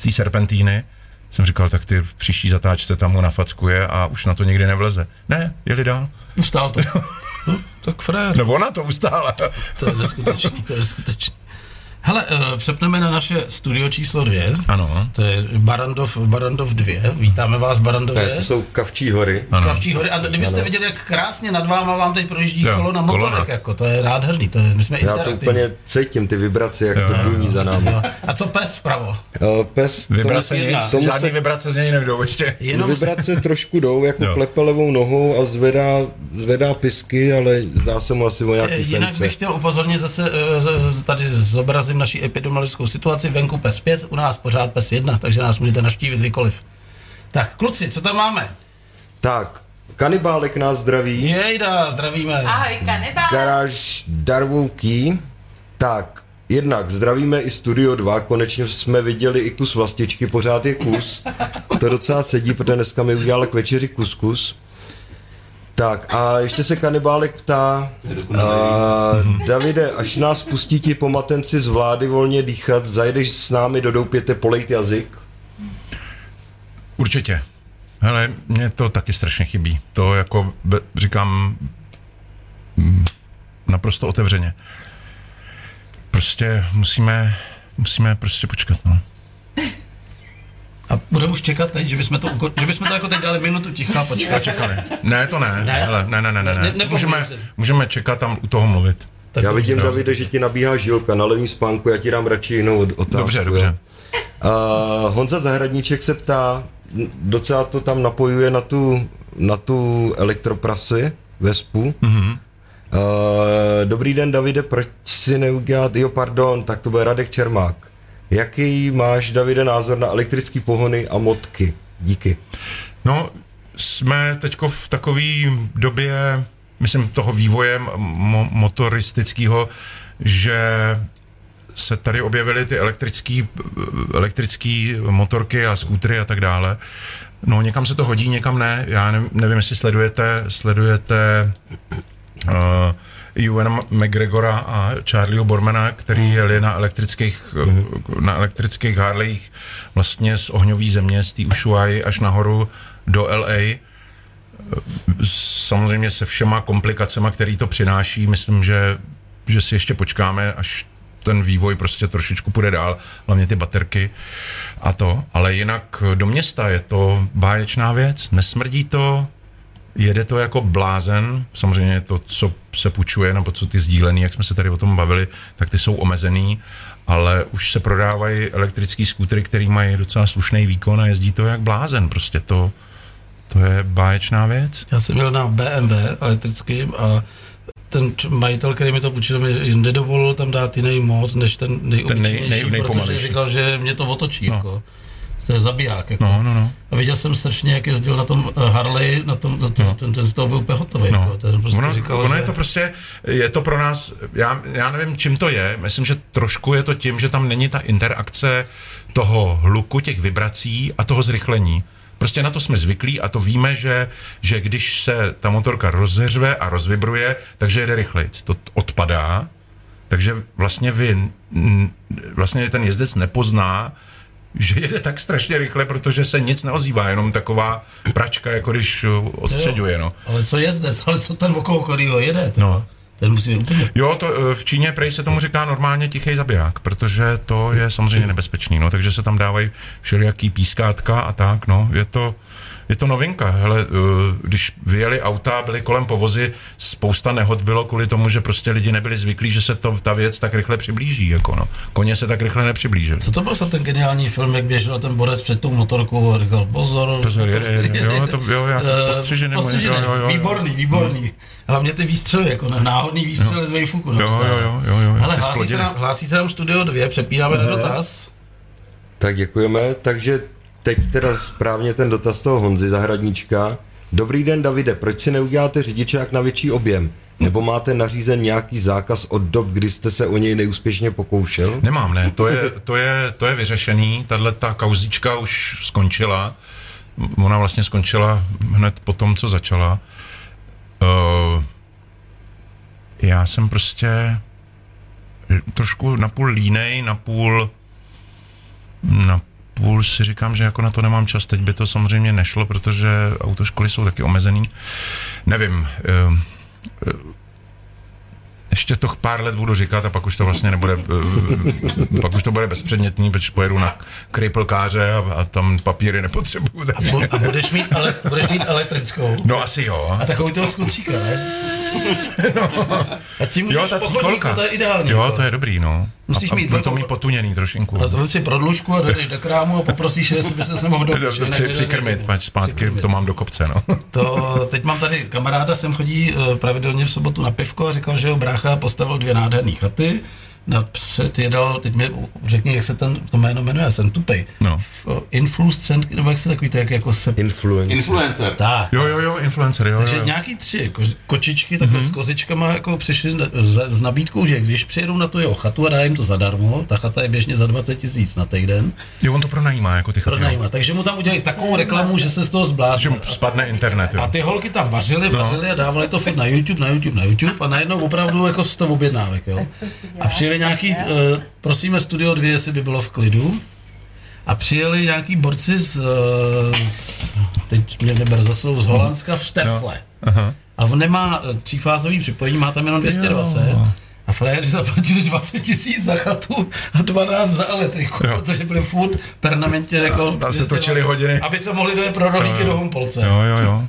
té serpentíny. Jsem říkal, tak ty v příští zatáčce tam mu nafackuje a už na to nikdy nevleze. Ne, jeli dál. Ustál to. No, tak frér. No ona to ustála. To je neskutečný, to je neskutečný. Hele, uh, přepneme na naše studio číslo dvě. Ano. To je Barandov, Barandov 2. Vítáme vás, Ne, Barandově. to jsou Kavčí hory. Ano. Kavčí hory. A kdybyste viděli, jak krásně nad váma vám teď projíždí Jo, kolo na kolona. motorek, jako, to je nádherný, to je, my jsme Já to úplně cítím, ty vibrace, jak to duní za námi. Jo. A co pes vpravo? Uh, pes, Vibrace nic, tomu žádný se, vibrace z něj nejdou ještě. Jenom vibrace trošku jdou, jako Jo. klepe levou nohou a zvedá, zvedá pisky, ale dá se mu asi o nějaký Jinak fence. bych chtěl upozornit zase, eh, z- zobrazím naši epidemiologickou situaci, venku pes 5, u nás pořád pes 1, takže nás můžete naštívit kdykoliv. Tak, kluci, co tam máme? Tak, kanibálek nás zdraví. Jejda, zdravíme. Ahoj, kanibál. Garáž Darvouký. Tak, jednak zdravíme i Studio 2, konečně jsme viděli i kus vlastičky, pořád je kus. To docela sedí, protože dneska mi udělal k večeři kuskus. Tak a ještě se kanibálek ptá, a, Davide, až nás pustí ti pomatenci z vlády volně dýchat, zajdeš s námi do doupěte polejt jazyk? Určitě. Hele, mě to taky strašně chybí. To jako be, říkám mm, naprosto otevřeně. Prostě musíme, musíme prostě počkat, no. A budeme už čekat teď, že bychom to, uko- že bychom to jako teď dali minutu ticha, počkat. Čekali. Ne, to ne. Ne? Hele, ne, ne, ne, ne, Ne- ne. Můžeme, můžeme čekat tam u toho mluvit. Tak Já dobře. vidím, Davide, že ti nabíhá žilka na levní spánku, já ti dám radši jinou otázku. Dobře, dobře. Uh, Honza Zahradníček se ptá, docela to tam napojuje na tu, na tu elektroprasy Vespu. Mm-hmm. Uh, dobrý den, Davide, proč si neudělat, jo, pardon, tak to bude Radek Čermák. Jaký máš, Davide, názor na elektrické pohony a motky? Díky. No, jsme teď v takové době, myslím, toho vývoje mo- motoristického, že se tady objevily ty elektrický, elektrický motorky a skútry a tak dále. No, někam se to hodí, někam ne. Já ne, nevím, jestli sledujete, sledujete uh, Ewan McGregora a Charlieho Bormana, který jeli na elektrických, na elektrických Harleyích vlastně z ohňový země, z té Ushuaí až nahoru do LA. Samozřejmě se všema komplikacemi, který to přináší, myslím, že, že si ještě počkáme, až ten vývoj prostě trošičku půjde dál, hlavně ty baterky a to. Ale jinak do města je to báječná věc, nesmrdí to, jede to jako blázen, samozřejmě to, co se půjčuje, nebo co ty sdílený, jak jsme se tady o tom bavili, tak ty jsou omezený, ale už se prodávají elektrický skútry, který mají docela slušný výkon a jezdí to jak blázen, prostě to, to je báječná věc. Já jsem byl na BMW elektrickým a ten majitel, který mi to půjčil, mi nedovolil tam dát jiný mod, než ten nejobyčejnější, nej- nej- protože říkal, že mě to otočí. No. Jako. To je zabiják. Jako. No, no, no. A viděl jsem strašně, jak jezdil na tom eh, Harley, na tom, to, to, No. ten, ten z toho byl úplně hotový. No. Jako. Ten prostě ono, říkal, ono že... je to prostě, je to pro nás, já, já nevím, čím to je, myslím, že trošku je to tím, že tam není ta interakce toho hluku, těch vibrací a toho zrychlení. Prostě na to jsme zvyklí a to víme, že, že když se ta motorka rozehřve a rozvibruje, takže jede rychleji. To odpadá, takže vlastně vy, vlastně ten jezdec nepozná, že jede tak strašně rychle, protože se nic neozývá, jenom taková pračka, jako když uh, odstředuje, no. Ale co jezdec, ale co ten okolo kterýho jede? To, No. Ten musí být úplně... Jo, to eh, v Číně prej se tomu říká normálně tichý zabiják, protože to je samozřejmě nebezpečný, no, takže se tam dávají všelijaký pískátka a tak, no, je to, je to novinka. Hele, eh, když vyjeli auta, byly kolem povozy, spousta nehod bylo kvůli tomu, že prostě lidi nebyli zvyklí, že se to, ta věc tak rychle přiblíží. Jako no. Koně se tak rychle nepřiblížili. Co to byl za ten geniální film, jak běžel ten borec před tou motorkou a říkal, pozor. Pozor, jede, jede. Jo, to, jo, já Eh, postřižený. postřižený, jo, jo, jo, výborný, výborný. Hlavně ty výstřely, jako náhodný výstřel Jo. z Vejfuku. Jo, jo, jo, jo, jo, Ale hlásí se, nám, hlásí se nám Studio 2, přepínáme na dotaz. Tak děkujeme, takže teď teda správně ten dotaz toho Honzy Zahradníčka. Dobrý den, Davide, proč si neuděláte řidičák na větší objem? Nebo máte nařízen nějaký zákaz od dob, kdy jste se o něj neúspěšně pokoušel? Nemám, ne, to je, to je, to je vyřešený, tahle ta kauzička už skončila, ona vlastně skončila hned po tom, co začala. Uh, já jsem prostě trošku napůl línej, napůl na půl si říkám, že jako na to nemám čas. Teď by to samozřejmě nešlo, protože autoškoly jsou taky omezený. Nevím, uh, ještě to pár let budu říkat a pak už to vlastně nebude, eh, pak už to bude bezpředmětný, protože pojedu na krejplkáře a, a tam papíry nepotřebuju. A, bu, a budeš, mít, ale, budeš mít elektrickou. No asi jo. A takový toho skutříka, ne? A tím Jo, ta to je ideální. Jo, jako. to je dobrý, no. Musíš a, mít budu to mít potuněný trošinku. A to si prodlužku a dojdeš do krámu a poprosíš, jestli by se mohl dopít. že? Při, přikrmit, pač zpátky přikrmit. to mám do kopce, no. To, teď mám tady kamaráda, sem chodí eh, pravidelně v sobotu na pivko a říkal, že jeho brácha postavil dvě nádherné chaty. Napřed jedal, teď mi řekni, jak se ten, to jméno jmenuje, já jsem tupej. No. V, Influencent, nebo jak se takový to, jak jako se... Influence. Influencer. Tak. Jo, jo, jo, influencer, jo, Takže jo. nějaký tři ko, kočičky takhle Mhm. mm-hmm. s kozičkama jako přišli na- s, s nabídkou, že když přijedou na tu jeho chatu a dá jim to zadarmo, ta chata je běžně za 20 tisíc na týden, Jo, on to pronajímá, jako ty chaty. jo. pronajímá. Takže mu tam udělají takovou reklamu, že se z toho Že zblázní. mu spadne internet, jo. A ty holky tam vařily, vařily a dávali to furt na YouTube, na YouTube, na YouTube a najednou opravdu jako 100 objednávek, jo. A přijeli nějaký, uh, prosíme Studio 2, jestli by bylo v klidu. A přijeli nějaký borci z, eh, z teď mě neber za slovo, z Holandska v Tesle. Aha. A on nemá eh, třífázový připojení, má tam jenom 220. Jo. A frajeři zaplatili 20 tisíc za chatu a 12 za elektriku, Jo. protože byli furt permanentně jako... Tam se točily hodiny. Aby se mohli dojet pro rohlíky do Humpolce. Jo, jo, jo.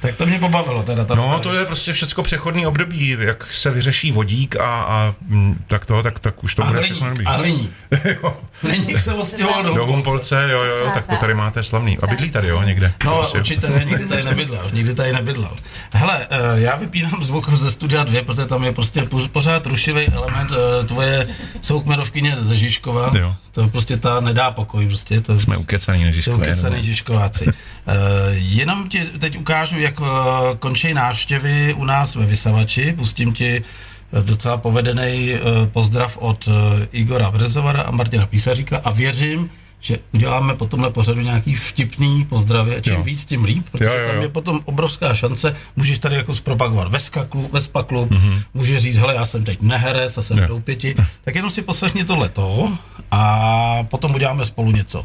Tak to mě pobavilo teda. Tam, No, to je prostě všecko přechodný období, jak se vyřeší vodík a, a mm, tak to, tak, tak už to a bude všechno hliník, dobrý. a hliník. hliník se odstěhoval do Do Humpolce. Jo, jo, jo, tak to tady máte slavný. A bydlí tady, jo, někde. No, asi jo. určitě ne, nikdy tady nebydlel, nikdy tady nebydlel. Hele, eh, já vypínám zvuk ze studia 2, protože tam je prostě po- pořád rušivý element eh, tvoje soukmerovkyně ze Žižkova. Jo. To prostě ta nedá pokoj, prostě. To Jsme ukecaný než jsou kecaný Žižkováci. Uh, jenom ti teď ukážu, jak uh, končí návštěvy u nás ve Vysavači. Pustím ti eh, docela povedený uh, pozdrav od uh, Igora Brezovara a Martina Písaříka a věřím, že uděláme po tomhle pořadu nějaký vtipný pozdravy a čím Jo. víc, tím líp, protože Jo, jo, tam jo. je potom obrovská šance, můžeš tady jako zpropagovat Veska klub, Vespa klub, Mhm. mm-hmm. můžeš říct, hele, já jsem teď neherec a jsem Jo. v doupěti, tak jenom si poslechni tohle toho a potom uděláme spolu něco.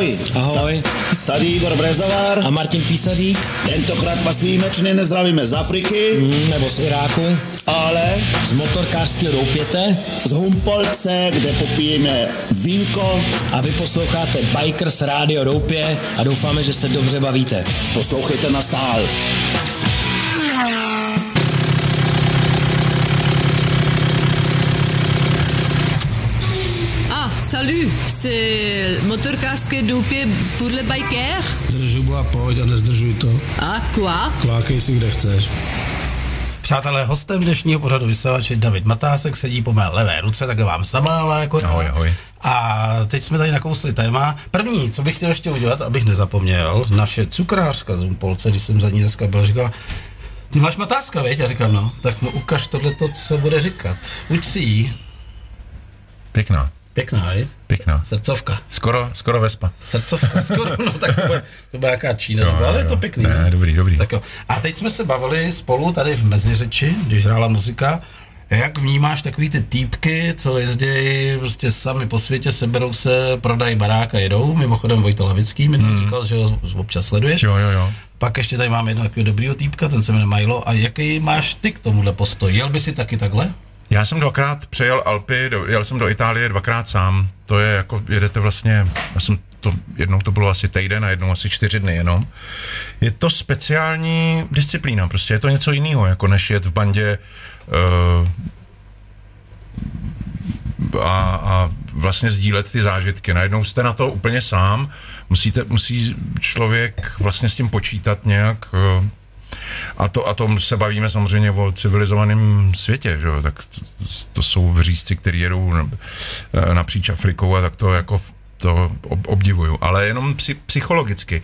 Ahoj, Ahoj, tady Igor Brezovar. a Martin Písařík, Tentokrát vás výjimečně nezdravíme z Afriky, mm, nebo z Iráku, ale z motorkářského doupěte z Humpolce, kde popijeme vínko. a vy posloucháte Bikers Radio Doupě a doufáme, že se dobře bavíte. Poslouchejte na stál. Salut, c'est motorkářské doupě pour les bikers. Držu a pojď a nezdržuj to. Ah, quoi? Kvákej si, kde chceš. Přátelé, hostem dnešního pořadu vysavače David Matásek sedí po mé levé ruce, tak vám zamává jako Ahoj, ahoj. A teď jsme tady nakousli téma. První, co bych chtěl ještě udělat, abych nezapomněl, naše cukrářka z Umpolce, když jsem za ní dneska byl, říkala, ty máš matáska, veď? Já říkám, no, tak mu ukaž tohle, co bude říkat. Uč si jí. Pěkná, Pěkná, je? pěkná. Srdcovka. Skoro, skoro Vespa. Srdcovka, skoro, no tak to bude, to bude jaká Čína, Jo, nebo, ale je jo. to pěkný. Ne, dobrý, dobrý. Tak jo. A teď jsme se bavili spolu tady v Meziřeči, když hrála muzika, jak vnímáš takový ty týpky, co jezdí prostě sami po světě, seberou se, prodají barák a jedou. Mimochodem Vojta Lavický mi hmm. říkal, že ho občas sleduješ. Jo, jo, jo. Pak ještě tady máme jednoho takového dobrýho týpka, ten se jmenuje Milo. A jaký máš ty k tomuhle postoj? Jel by si taky takhle? Já jsem dvakrát přejel Alpy, do, jel jsem do Itálie dvakrát sám. To je jako, jedete vlastně, já jsem to, jednou to bylo asi týden a jednou asi čtyři dny jenom. Je to speciální disciplína, prostě je to něco jiného, jako než jet v bandě uh, a, a vlastně sdílet ty zážitky. Najednou jste na to úplně sám, musíte, musí člověk vlastně s tím počítat nějak uh, a to, a to se bavíme samozřejmě o civilizovaném světě, že tak to, to jsou vřízci, kteří jedou eh, napříč Afrikou a tak to jako to obdivuju, ale jenom psychologicky.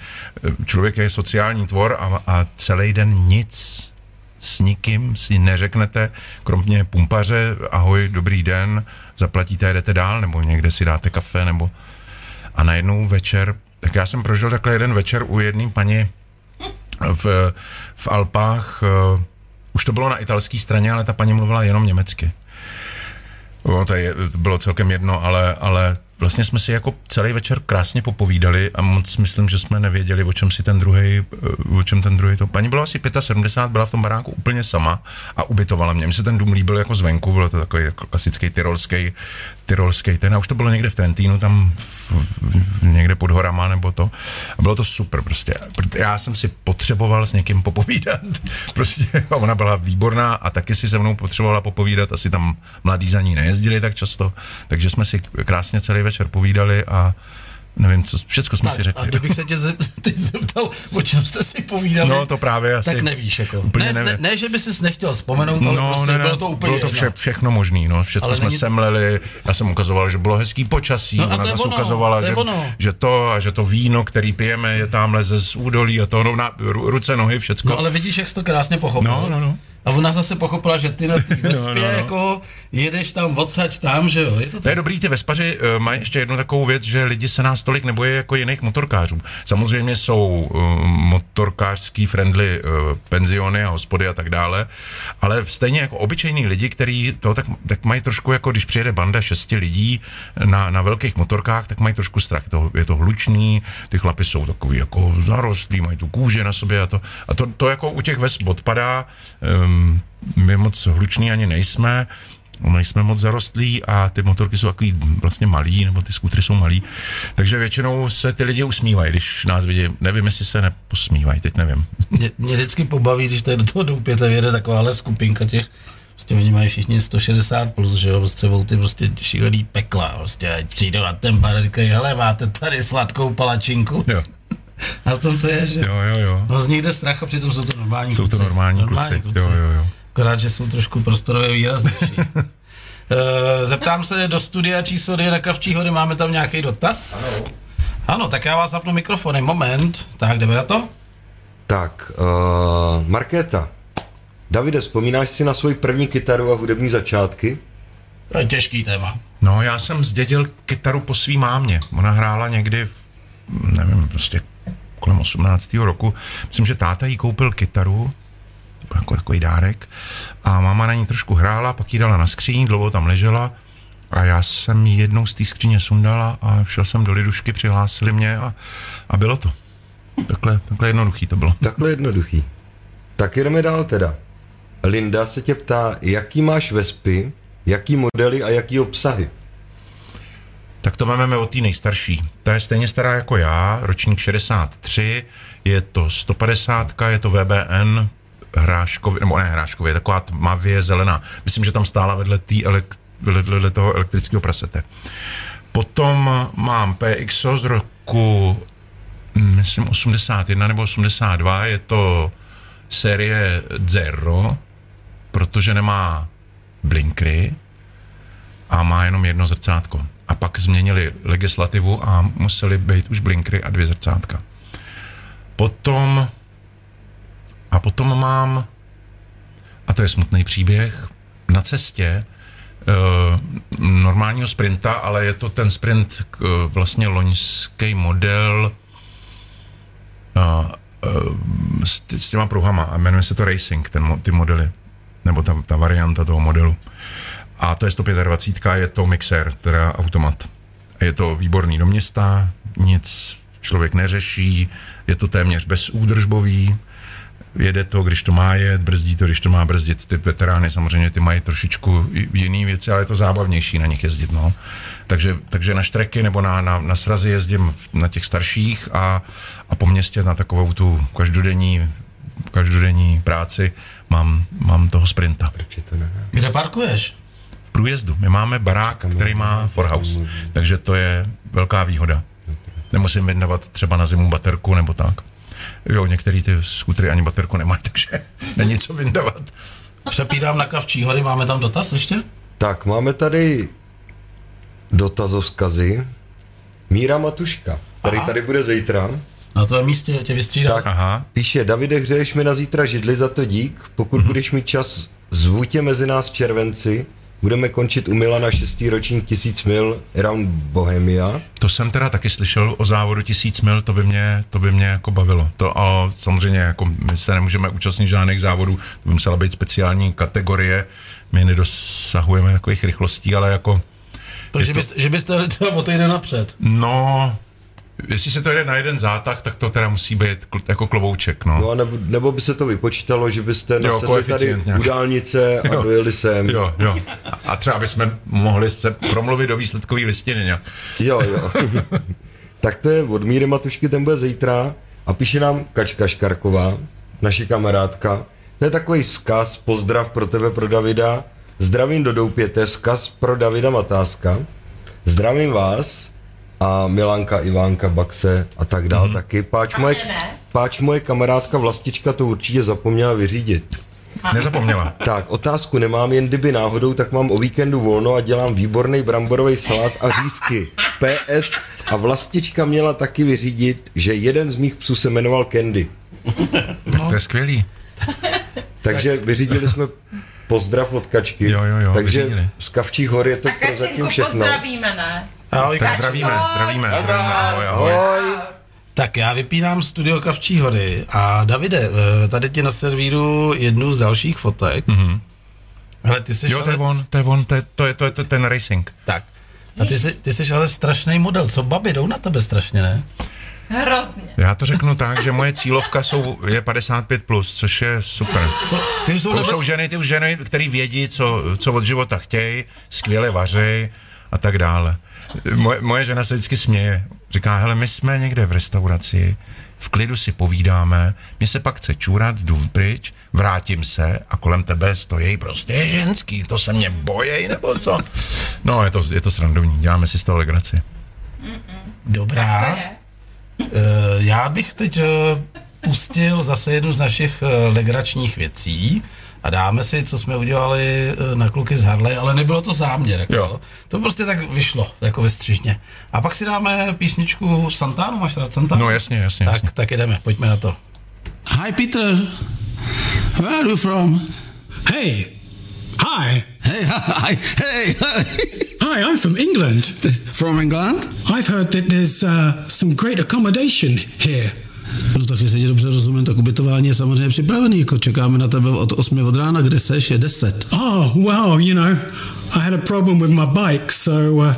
Člověk je sociální tvor a, a celý den nic s nikým si neřeknete, kromě pumpaře, ahoj, dobrý den, zaplatíte, jdete dál, nebo někde si dáte kafe, nebo a najednou večer, tak já jsem prožil takhle jeden večer u jedné paní v, v Alpách, uh, už to bylo na italské straně, ale ta paní mluvila jenom německy. No, to, je, to bylo celkem jedno, ale, ale vlastně jsme si jako celý večer krásně popovídali a moc myslím, že jsme nevěděli, o čem si ten druhý, o čem ten druhý to. Paní bylo asi 75, byla v tom baráku úplně sama a ubytovala mě. Mně se ten dům líbil jako zvenku, bylo to takový jako klasický tyrolský, tyrolský ten a už to bylo někde v Trentínu, tam v, někde pod horama nebo to. A bylo to super prostě. Já jsem si potřeboval s někým popovídat. Prostě ona byla výborná a taky si se mnou potřebovala popovídat. Asi tam mladí za ní nejezdili tak často, takže jsme si krásně celý večer povídali a nevím, co, všechno jsme tak, si řekli. A kdybych se tě teď zeptal, o čem jste si povídali, no, to právě asi tak nevíš. Jako. Úplně ne, ne, ne, že by si nechtěl vzpomenout, ale no, prostě ne, ne, bylo to úplně Bylo to vše, všechno možný, no. všechno ale jsme není... semleli, já jsem ukazoval, že bylo hezký počasí, no, ona zase ono, ukazovala, to že, že, to a že to víno, který pijeme, je tamhle ze údolí a to, no, na, ruce, nohy, všecko. No ale vidíš, jak jsi to krásně pochopil. No, no, no. A ona zase pochopila, že ty na té vespě no, no, no. jako jedeš tam odsaď tam, že jo. Je to, to je dobrý, ty vespaři uh, mají ještě jednu takovou věc, že lidi se nás tolik nebojí jako jiných motorkářů. Samozřejmě jsou uh, motorkářský friendly uh, penziony a hospody a tak dále, ale stejně jako obyčejní lidi, kteří to tak, tak mají trošku jako když přijede banda šesti lidí na, na velkých motorkách, tak mají trošku strach. Je to, je to hlučný, ty chlapy jsou takový jako zarostlí, mají tu kůži na sobě a to, a to, to jako u těch vesp odpadá. Um, my moc hluční ani nejsme, nejsme moc zarostlí a ty motorky jsou takový vlastně malý, nebo ty skutry jsou malý. Takže většinou se ty lidi usmívají, když nás vidí. Nevím, jestli se neposmívají, teď nevím. Mě, mě vždycky pobaví, když tady do toho doupěte vyjede takováhle skupinka těch Prostě oni mají všichni 160 plus, že jo, prostě ty prostě šílený pekla, prostě přijdou na ten bar a říkají, hele, máte tady sladkou palačinku. Jo. A v tom to je, že? Jo, jo, jo. No z nich jde strach a přitom jsou to normální Jsou to normální, normální kluci. kluci. Jo, jo, jo. Akorát, že jsou trošku prostorově výraznější. Eh, zeptám se do studia číslo 2 na Kavčí hory, máme tam nějaký dotaz? Ano. Ano, tak já vás zapnu mikrofonem. Moment. Tak, jdeme na to? Tak, uh, Markéta. Davide, vzpomínáš si na svoji první kytaru a hudební začátky? To je těžký téma. No, já jsem zdědil kytaru po svý mámě. Ona hrála někdy, v, nevím, prostě kolem 18. roku. Myslím, že táta jí koupil kytaru, jako takový dárek, a máma na ní trošku hrála, pak ji dala na skříň, dlouho tam ležela a já jsem ji jednou z té skříně sundala a šel jsem do lidušky, přihlásili mě a, a bylo to. Takhle, takhle jednoduchý to bylo. Takhle jednoduchý. Tak jdeme dál teda. Linda se tě ptá, jaký máš vespy, jaký modely a jaký obsahy? To máme od té nejstarší. Ta je stejně stará jako já, ročník 63, je to 150, je to VBN, hráškově, nebo ne hráškově, taková tmavě zelená. Myslím, že tam stála vedle, tý elek, vedle toho elektrického prasete. Potom mám PXO z roku, myslím, 81 nebo 82, je to série Zero, protože nemá blinkry a má jenom jedno zrcátko. A pak změnili legislativu a museli být už blinkry a dvě zrcátka. Potom a potom mám, a to je smutný příběh, na cestě uh, normálního sprinta, ale je to ten sprint uh, vlastně loňský model uh, uh, s, s těma pruhama a jmenuje se to Racing, ten, ty modely, nebo ta, ta varianta toho modelu. A to je 125, je to mixer, teda automat. Je to výborný do města, nic člověk neřeší, je to téměř bezúdržbový, jede to, když to má jet, brzdí to, když to má brzdit. Ty veterány samozřejmě ty mají trošičku jiný věci, ale je to zábavnější na nich jezdit. No. Takže, takže na štreky nebo na, na, na srazy jezdím na těch starších a, a po městě na takovou tu každodenní každodenní práci mám, mám toho sprinta. Kde parkuješ? Průjezdu. My máme barák, který má forehouse, takže to je velká výhoda. Nemusím vydávat třeba na zimu baterku nebo tak. Jo, některé ty skutry ani baterku nemají, takže není co vyndavat. Přepídám na Kavčí hory, máme tam dotaz ještě? Tak, máme tady dotazovskazy. Míra Matuška, který Aha. tady bude zítra. Na tom místě tě vystřídá. Tak, Aha. píše, Davide, hřeješ mi na zítra židli, za to dík. Pokud mm-hmm. budeš mít čas, zvu tě mezi nás v červenci. Budeme končit u Milana šestý ročník tisíc mil Round Bohemia. To jsem teda taky slyšel o závodu tisíc mil, to by mě, to by mě jako bavilo. To a samozřejmě jako my se nemůžeme účastnit žádných závodů, to by musela být speciální kategorie, my nedosahujeme takových rychlostí, ale jako... Takže to... byste, že byste třeba o týden napřed. No, Jestli se to jde na jeden zátah, tak to teda musí být jako klobouček, no. No nebo, nebo by se to vypočítalo, že byste nasedli tady nějak. u dálnice a jo, dojeli sem. Jo, jo. A třeba bychom mohli se promluvit do výsledkové listiny nějak. Jo, jo. tak to je od Míry Matušky, ten bude zítra a píše nám Kačka Škarková, naše kamarádka. To je takový vzkaz, pozdrav pro tebe, pro Davida. Zdravím do Doupěte, vzkaz pro Davida Matáska. Zdravím vás, a Milanka, Ivánka, Baxe a tak dál mm-hmm. taky. Páč moje, páč moje kamarádka Vlastička to určitě zapomněla vyřídit. Nezapomněla. Tak, otázku nemám, jen kdyby náhodou, tak mám o víkendu volno a dělám výborný bramborový salát a řízky. PS a Vlastička měla taky vyřídit, že jeden z mých psů se jmenoval Candy. Tak to je skvělý. Takže vyřídili jsme pozdrav od Kačky. Jo, jo, jo, Takže vyřídili. z Kavčích hor je to pro zatím všechno. pozdravíme, ne? Ahoj, tak zdravíme, zdravíme, zdravíme, ahoj, ahoj. ahoj. Tak já vypínám studio Kavčí hory a Davide, eh, tady ti na servíru jednu z dalších fotek. Mm-hmm. Hele, ty jsi jo, ale... to je on, to je on, to je, to je, to je, to je ten racing. Tak. A ty jsi, ty jsi ale strašný model, co babi jdou na tebe strašně, ne? Hrozně. Já to řeknu tak, že moje cílovka jsou, je 55+, plus, což je super. Co, ty jsou, to jsou ženy, ty už ženy, které vědí, co, co od života chtějí, skvěle vařejí a tak dále. Moje, moje žena se vždycky směje. Říká, hele, my jsme někde v restauraci, v klidu si povídáme, mě se pak chce čůrat, jdu pryč, vrátím se a kolem tebe stojí prostě ženský, to se mě bojej, nebo co? No, je to, je to srandovní, děláme si z toho legraci. Dobrá. Uh, já bych teď uh, pustil zase jednu z našich uh, legračních věcí a dáme si, co jsme udělali eh, na kluky z Harley, ale nebylo to záměr. Jako. Jo. To prostě tak vyšlo, jako ve střižně. A pak si dáme písničku Santánu, máš rád Santánu? No jasně, jasně. Tak, jasně. tak jdeme, pojďme na to. Hi Peter, where are you from? Hey, Hi. Hey, hi. Hey, hi. Hi, I'm from England. From England? I've heard that there's uh, some great accommodation here. No tak jestli tě dobře rozumím, tak ubytování je samozřejmě připravený, jako čekáme na tebe od 8 od rána, kde seš, je 10. Oh, well, you know, I had a problem with my bike, so uh,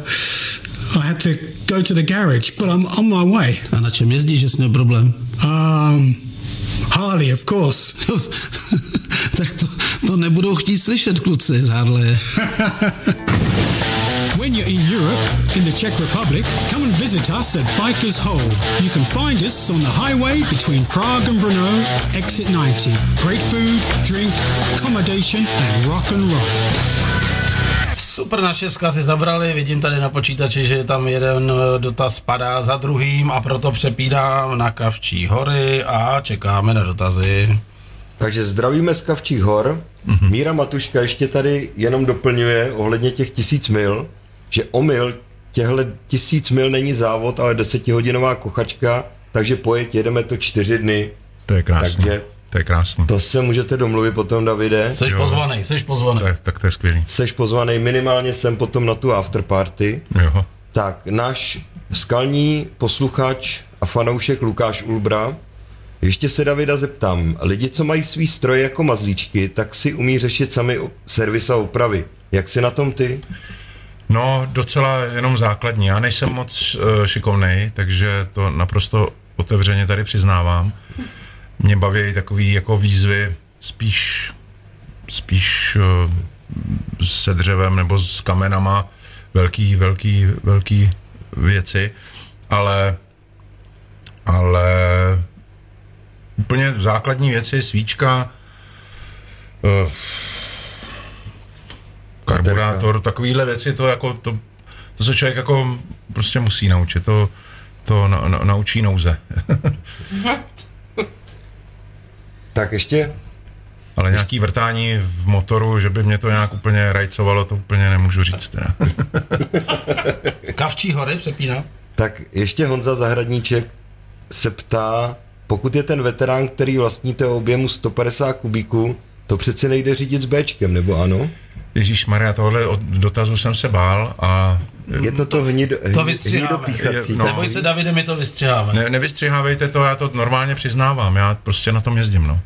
I had to go to the garage, but I'm on my way. A na čem jezdíš, že jsi měl problém? Um, Harley, of course. tak to, to nebudou chtít slyšet kluci z Harley. You're in Europe, in the Czech Republic, come and visit us at Bikers Hole. You can find us on the highway between Prague and Brno, exit 90. Great food, drink, accommodation and rock and roll. Super, naše vzkazy zabrali, vidím tady na počítači, že tam jeden eh, dotaz padá za druhým a proto přepídám na Kavčí hory a čekáme na dotazy. Takže zdravíme z Kavčích hor. Mm-hmm. Míra Matuška ještě tady jenom doplňuje ohledně těch tisíc mil, že omyl těhle tisíc mil není závod, ale desetihodinová kochačka, takže pojeď, jedeme to čtyři dny. To je krásné. Takže to je krásný. To se můžete domluvit potom, Davide. Seš jo. pozvaný, seš pozvaný. Tak, tak to je skvělý. Seš pozvaný, minimálně jsem potom na tu afterparty. Jo. Tak, náš skalní posluchač a fanoušek Lukáš Ulbra, ještě se Davida zeptám, lidi, co mají svý stroje jako mazlíčky, tak si umí řešit sami servis a opravy. Jak si na tom ty? No, docela jenom základní. Já nejsem moc uh, šikovnej, takže to naprosto otevřeně tady přiznávám. mě baví takový jako výzvy spíš, spíš uh, se dřevem nebo s kamenama, velký, velký, velký věci, ale, ale úplně základní věci, svíčka, uh, karburátor, takovýhle věci, to jako, to, to se člověk jako prostě musí naučit, to, to na, na, naučí nouze. tak ještě? Ale nějaký vrtání v motoru, že by mě to nějak úplně rajcovalo, to úplně nemůžu říct teda. Kavčí hory přepíná. Tak ještě Honza Zahradníček se ptá, pokud je ten veterán, který vlastní té objemu 150 kubíků, to přeci nejde řídit s Bčkem, nebo ano? Ježíš Maria, tohle od dotazu jsem se bál a... Je to to hnido, to vystřiháme. No, Neboj se, Davide, my to vystřiháme. Ne, nevystřihávejte to, já to normálně přiznávám, já prostě na tom jezdím, no.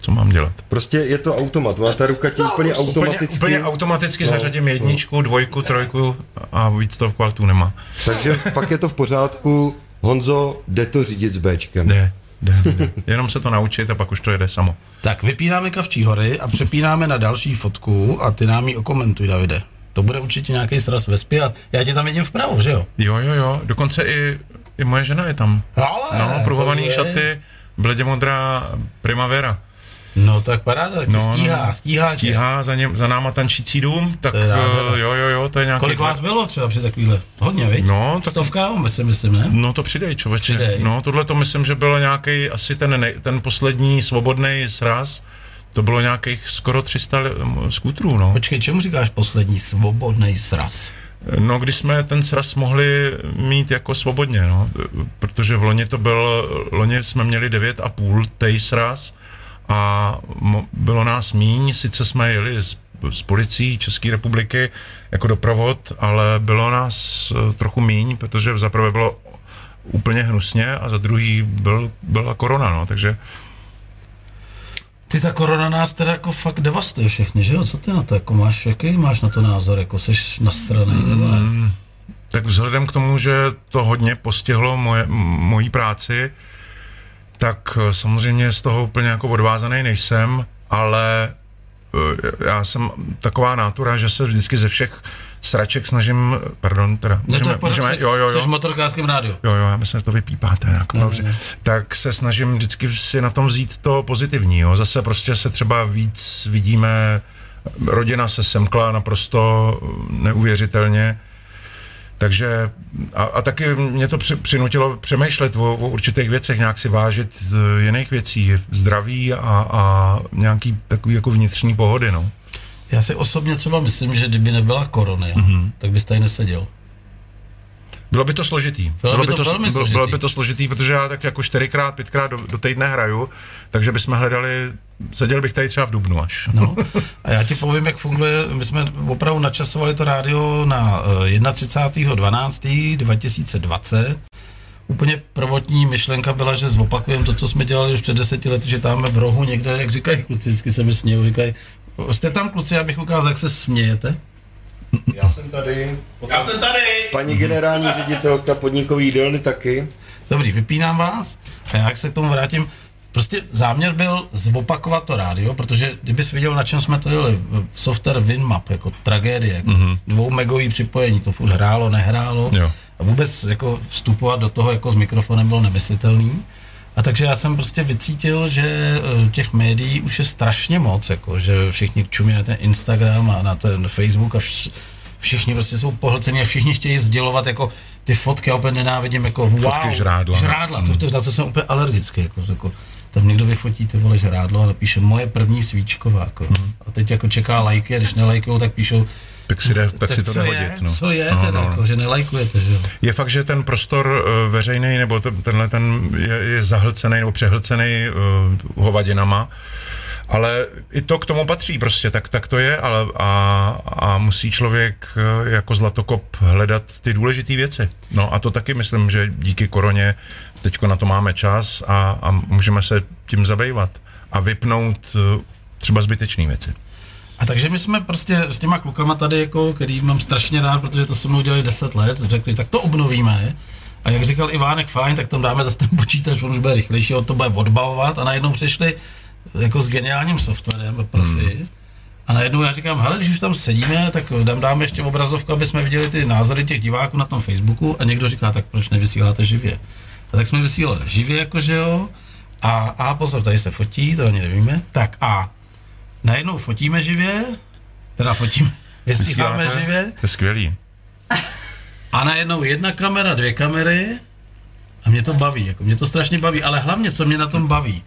Co mám dělat? Prostě je to automat, má ta ruka ti úplně automaticky... Úplně, úplně automaticky no, zařadím jedničku, no. dvojku, trojku a víc to kvaltu nemá. Takže pak je to v pořádku, Honzo, jde to řídit s Bčkem. Jde, jde, jde. Jenom se to naučit a pak už to jede samo. Tak vypínáme Kavčí hory a přepínáme na další fotku a ty nám ji okomentuj, Davide. To bude určitě nějaký sraz ve a já tě tam vidím vpravo, že jo? Jo, jo, jo, dokonce i, i moje žena je tam. Ale, no, pruhovaný šaty, bledě modrá primavera. No tak paráda, tak no, stíhá, no, stíhá. Stíhá za, ně, za náma tančící dům, tak uh, jo, jo, jo, to je nějaký... Kolik vás bylo třeba při takovýhle? Hodně, viď? No, tak... Stovka, si myslím, ne? No to přidej, člověče. Přidej. No, tohle to myslím, že bylo nějaký asi ten, ne, ten poslední svobodný sraz, to bylo nějakých skoro 300 skutrů, no. Počkej, čemu říkáš poslední svobodný sraz? No, když jsme ten sraz mohli mít jako svobodně, no, protože v loni to byl, loni jsme měli 9,5 tej sraz, a bylo nás míň, sice jsme jeli s, s policií České republiky jako doprovod, ale bylo nás eh, trochu míň, protože za prvé bylo úplně hnusně a za druhý byl, byla korona, no, takže ty ta korona nás teda jako fakt devastuje všechny, že jo? Co ty na to jako máš, jaký máš na to názor, jako jsi nasraný, nebo ne? Mm, tak vzhledem k tomu, že to hodně postihlo moje, mojí práci, tak eh, samozřejmě z toho úplně jako odvázaný nejsem, ale eh, já jsem taková nátura, že se vždycky ze všech sraček snažím, pardon, teda, můžeme, to můžeme, jo, jo, jo. Jsi v motorkářském rádiu. Jo, jo, já myslím, že to vypípáte, jako no, dobře. Ne. Tak se snažím vždycky si na tom vzít to pozitivní, jo. Zase prostě se třeba víc vidíme, rodina se semkla naprosto neuvěřitelně, takže a, a taky mě to při, přinutilo přemýšlet o, o určitých věcech, nějak si vážit uh, jiných věcí, zdraví a, a nějaký takový jako vnitřní pohody, no. Já si osobně třeba myslím, že kdyby nebyla korona, mm-hmm. tak bys tady neseděl. Bylo by to složitý. Bylo, bylo by to, to velmi bylo, složitý. Bylo by to složitý, protože já tak jako čtyřikrát, pětkrát do, do týdne hraju, takže bychom hledali, seděl bych tady třeba v Dubnu až. No, a já ti povím, jak funguje, my jsme opravdu načasovali to rádio na 31.12.2020. Eh, Úplně prvotní myšlenka byla, že zopakujeme to, co jsme dělali už před deseti lety, že tam v rohu někde, jak říkají kluci, vždycky se mi smějí, říkají, jste tam kluci, abych ukázal, jak se smějete. Já jsem tady. Já jsem tady. Paní generální ředitelka podnikový jídelny taky. Dobrý, vypínám vás a jak se k tomu vrátím, prostě záměr byl zopakovat to rádio, protože kdybys viděl, na čem jsme to jeli, software WinMap, jako tragédie, jako mm-hmm. dvou megový připojení, to furt hrálo, nehrálo. Jo. A vůbec jako vstupovat do toho jako s mikrofonem bylo nemyslitelný. A takže já jsem prostě vycítil, že eh, těch médií už je strašně moc, jako, že všichni čumí na ten Instagram a na ten Facebook a vš- všichni prostě jsou pohlcení a všichni chtějí sdělovat jako ty fotky, já úplně nenávidím jako wow, Fotky žrádla. Žrádla, to, to, to, to jsem úplně alergický, jako, jako tam někdo vyfotí ty vole žrádlo a napíše moje první svíčková, jako. Hmm. A teď jako čeká lajky a když nelajkujou, tak píšou tak si, jde, tak, tak si to nehodit. Je, no. Co je no, teda, no. Jako, že nelajkujete, že jo? Je fakt, že ten prostor uh, veřejný, nebo ten, tenhle ten je, je zahlcený nebo přehlcený uh, hovadinama, ale i to k tomu patří prostě, tak, tak to je ale, a, a musí člověk uh, jako zlatokop hledat ty důležité věci. No a to taky myslím, že díky koroně teďko na to máme čas a, a můžeme se tím zabývat a vypnout uh, třeba zbytečné věci. A takže my jsme prostě s těma klukama tady, jako, který mám strašně rád, protože to se mnou dělali 10 let, řekli, tak to obnovíme. A jak říkal Ivánek, fajn, tak tam dáme zase ten počítač, on už bude rychlejší, on to bude odbavovat a najednou přišli jako s geniálním softwarem, profi. Hmm. A najednou já říkám, hele, když už tam sedíme, tak dám, dáme ještě obrazovku, aby jsme viděli ty názory těch diváků na tom Facebooku a někdo říká, tak proč nevysíláte živě? A tak jsme vysílali živě, jakože jo. A, a pozor, tady se fotí, to ani nevíme. Tak a najednou fotíme živě, teda fotíme, vysíláme živě. To je skvělý. A najednou jedna kamera, dvě kamery a mě to baví, jako mě to strašně baví, ale hlavně, co mě na tom baví,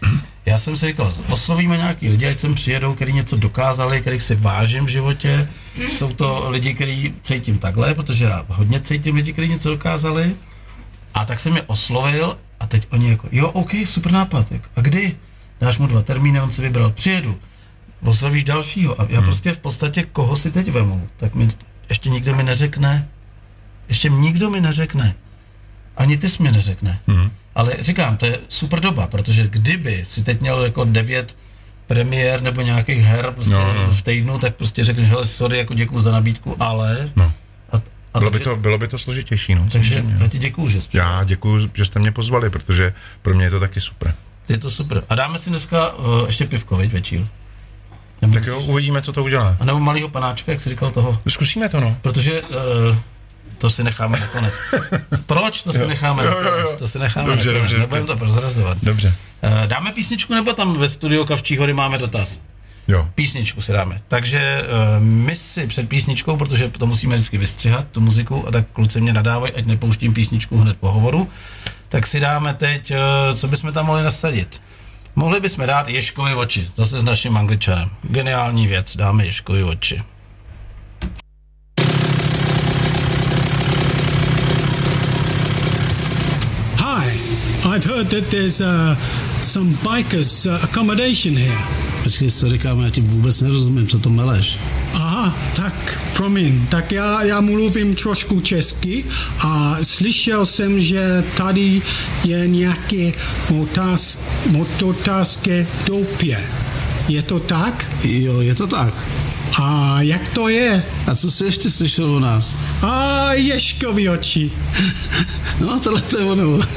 já jsem si říkal, oslovíme nějaký lidi, ať sem přijedou, kteří něco dokázali, kterých si vážím v životě, jsou to lidi, který cítím takhle, protože já hodně cítím lidi, kteří něco dokázali, a tak jsem je oslovil a teď oni jako, jo, OK, super nápad, jako, a kdy? Dáš mu dva termíny, on si vybral, přijedu, oslovíš dalšího a já Hmm. prostě v podstatě, koho si teď vemu, tak mi ještě nikdo mi neřekne, ještě nikdo mi neřekne. Ani ty jsi mi neřekne. Hmm. Ale říkám, to je super doba, protože kdyby si teď měl jako devět premiér nebo nějakých her prostě No, no. v týdnu, tak prostě řekneš, hele, sorry, jako děkuji za nabídku, ale... No. A, a Bylo by, to, bylo by to složitější, no. Takže já ti děkuju, že jsi přišel. Já děkuji, že jste mě pozvali, protože pro mě je to taky super. Je to super. A dáme si dneska uh, ještě pivko, veď, večír. Nebo Tak jo, uvidíme, co to udělá. A nebo malýho panáčka, jak jsi říkal toho. Zkusíme to, no. Protože uh, to si necháme nakonec. Proč to si Jo. necháme Jo, jo, nakonec? jo. To si necháme Dobře, nakonec. dobře, Nebudeme to prozrazovat. Dobře. Uh, dáme písničku, nebo tam ve studiu Kavčí hory máme dotaz? Jo. Písničku si dáme. Takže uh, my si před písničkou, protože to musíme vždycky vystřihat, tu muziku, a tak kluci mě nadávají, ať nepouštím písničku hned po hovoru, tak si dáme teď, uh, co bychom tam mohli nasadit. Mohli bychom dát Ješkovi oči, zase s naším angličanem. Geniální věc, dáme Ješkovi oči. Hi, I've heard that there's uh, some bikers uh, accommodation here. Počkej, co říkám, já ti vůbec nerozumím, co to meleš. Aha, tak promiň, tak já, já mluvím trošku česky a slyšel jsem, že tady je nějaké mototářské doupě. Je to tak? Jo, je to tak. A jak to je? A co jsi ještě slyšel o nás? A Ješkovi oči. No, tohle to je ono.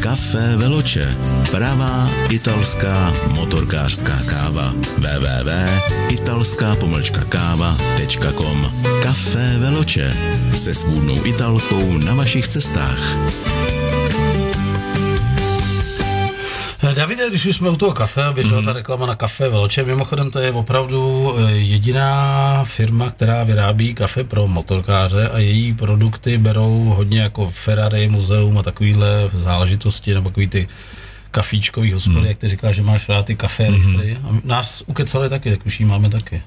Café Veloče. Pravá italská motorkářská káva. www.italská-káva.com Café Veloče. Se svůdnou italkou na vašich cestách. Davide, když už jsme u toho kafe, běžela Mhm. ta reklama na kafe Velče, mimochodem to je opravdu eh, jediná firma, která vyrábí kafe pro motorkáře a její produkty berou hodně jako Ferrari, muzeum a takovýhle záležitosti, nebo takový ty kafíčkový hospody, Mhm. jak ty říkáš, že máš rád ty kafe ristry. A nás ukecali taky, tak už jí máme taky.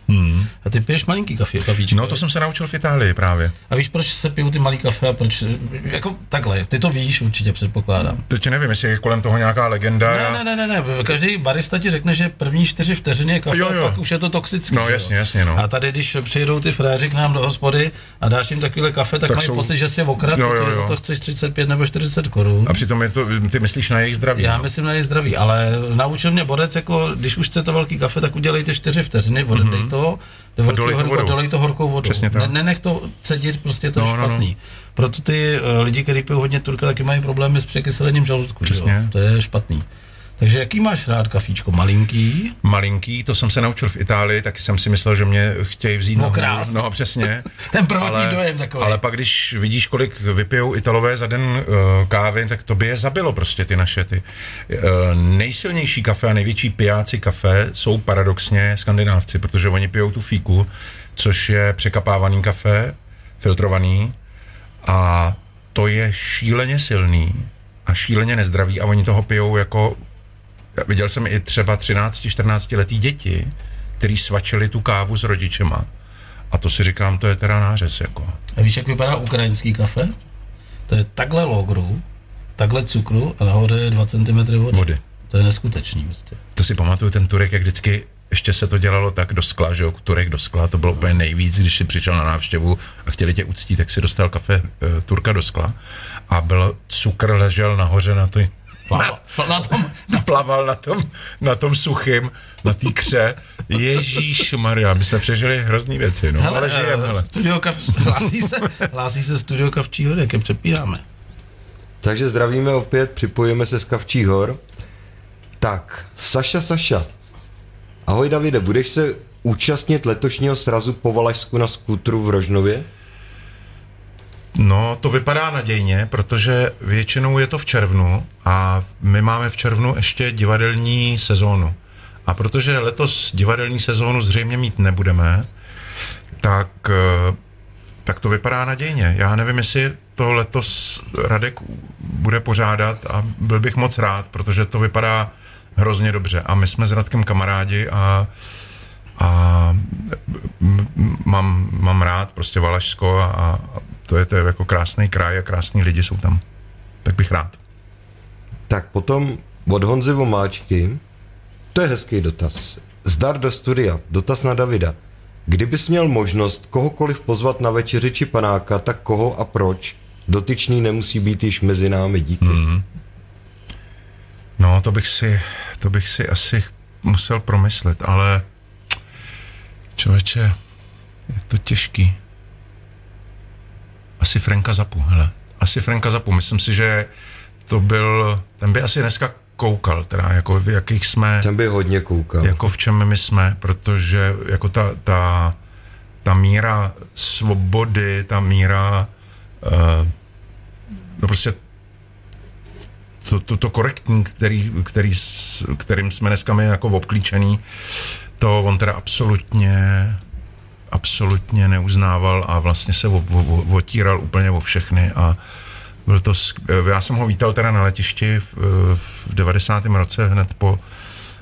A ty piješ malinký kafe, kafíčko. No to jsem se naučil v Itálii právě. A víš, proč se pijou ty malý kafe a proč, jako takhle, ty to víš určitě, předpokládám. Teď nevím, jestli je kolem toho nějaká legenda. Ne, ne, ne, ne, ne, každý barista ti řekne, že první čtyři vteřiny je kafe, Jo, jo. a pak už je to toxický. No, že jo. jasně, jasně, no. A tady, když přijedou ty fréři k nám do hospody a dáš jim takovýhle kafe, tak, Tak mají jsou- pocit, že si je okrad, Jo, jo, protože za to chceš 35 nebo 40 korun. A přitom je to, ty myslíš na jejich zdraví. Já no? Na její zdraví, ale naučil mě borec, jako když už chcete velký kafe, tak udělejte 4 vteřiny, odedej Mhm. to, dolej vodou. dolej to horkou vodou. Přesně tak. Ne, nenech to cedit, prostě to je No, no, no. špatný. Proto ty uh, lidi, kteří pijou hodně turka, taky mají problémy s překyselením žaludku. že Jo? Přesně. To je špatný. Takže jaký máš rád kafíčko? Malinký? Malinký, to jsem se naučil v Itálii, taky jsem si myslel, že mě chtějí vzít na Okrást. No, přesně. Ten prvotní dojem takový. Ale pak, když vidíš, kolik vypijou Italové za den uh, kávy, tak to by je zabilo prostě ty naše ty. Uh, nejsilnější kafe a největší pijáci kafe jsou paradoxně skandinávci, protože oni pijou tu fíku, což je překapávaný kafe, filtrovaný a to je šíleně silný a šíleně nezdravý a oni toho pijou jako Viděl jsem i třeba 13-14 letý děti, který svačili tu kávu s rodičema. A to si říkám, to je teda nářez. Jako. A víš, jak vypadá ukrajinský kafe? To je takhle logru, takhle cukru a nahoře je 2 cm vody. Vody. To je neskutečný. Prostě. To si pamatuju, ten Turek, jak vždycky ještě se to dělalo tak do skla, že jo, Turek do skla, to bylo úplně nejvíc, když si přišel na návštěvu a chtěli tě uctít, tak si dostal kafe e, Turka do skla a byl cukr ležel nahoře na ty Plaval na tom, plaval na tom, na tom suchým, na té kře. Ježíš Maria, my jsme přežili hrozný věci, no, hele, ale žijem, hele. Studio kav, hlásí se, hlásí se studio Kavčí hor, jak přepíráme. Takže zdravíme opět, připojíme se z Kavčí hor. Tak, Saša, Saša. Ahoj Davide, budeš se účastnit letošního srazu po Valašsku na skútru v Rožnově? No, to vypadá nadějně, protože většinou je to v červnu a my máme v červnu ještě divadelní sezónu. A protože letos divadelní sezónu zřejmě mít nebudeme, tak, eh, tak to vypadá nadějně. Já nevím, jestli to letos Radek bude pořádat a byl bych moc rád, protože to vypadá hrozně dobře. A my jsme s Radkem kamarádi a, a mám, mám rád prostě Valašsko a, a to je, to je jako krásný kraj a krásní lidi jsou tam. Tak bych rád. Tak potom od Honzy Vomáčky, to je hezký dotaz. Zdar do studia, dotaz na Davida. Kdybys měl možnost kohokoliv pozvat na večeři či panáka, tak koho a proč? Dotyčný nemusí být již mezi námi, díky. Mm. No, to bych si, to bych si asi musel promyslet, ale člověče, je to těžký. Asi Franka Zapu, hele. Asi Franka Zapu. Myslím si, že to byl, ten by asi dneska koukal, teda jako v jakých jsme... Ten by hodně koukal. Jako v čem my jsme, protože jako ta, ta, ta míra svobody, ta míra uh, no prostě to, to, to korektní, který, který, kterým jsme dneska my jako obklíčený, to on teda absolutně absolutně neuznával a vlastně se otíral úplně o všechny a byl to, já jsem ho vítal teda na letišti v, v 90. roce hned po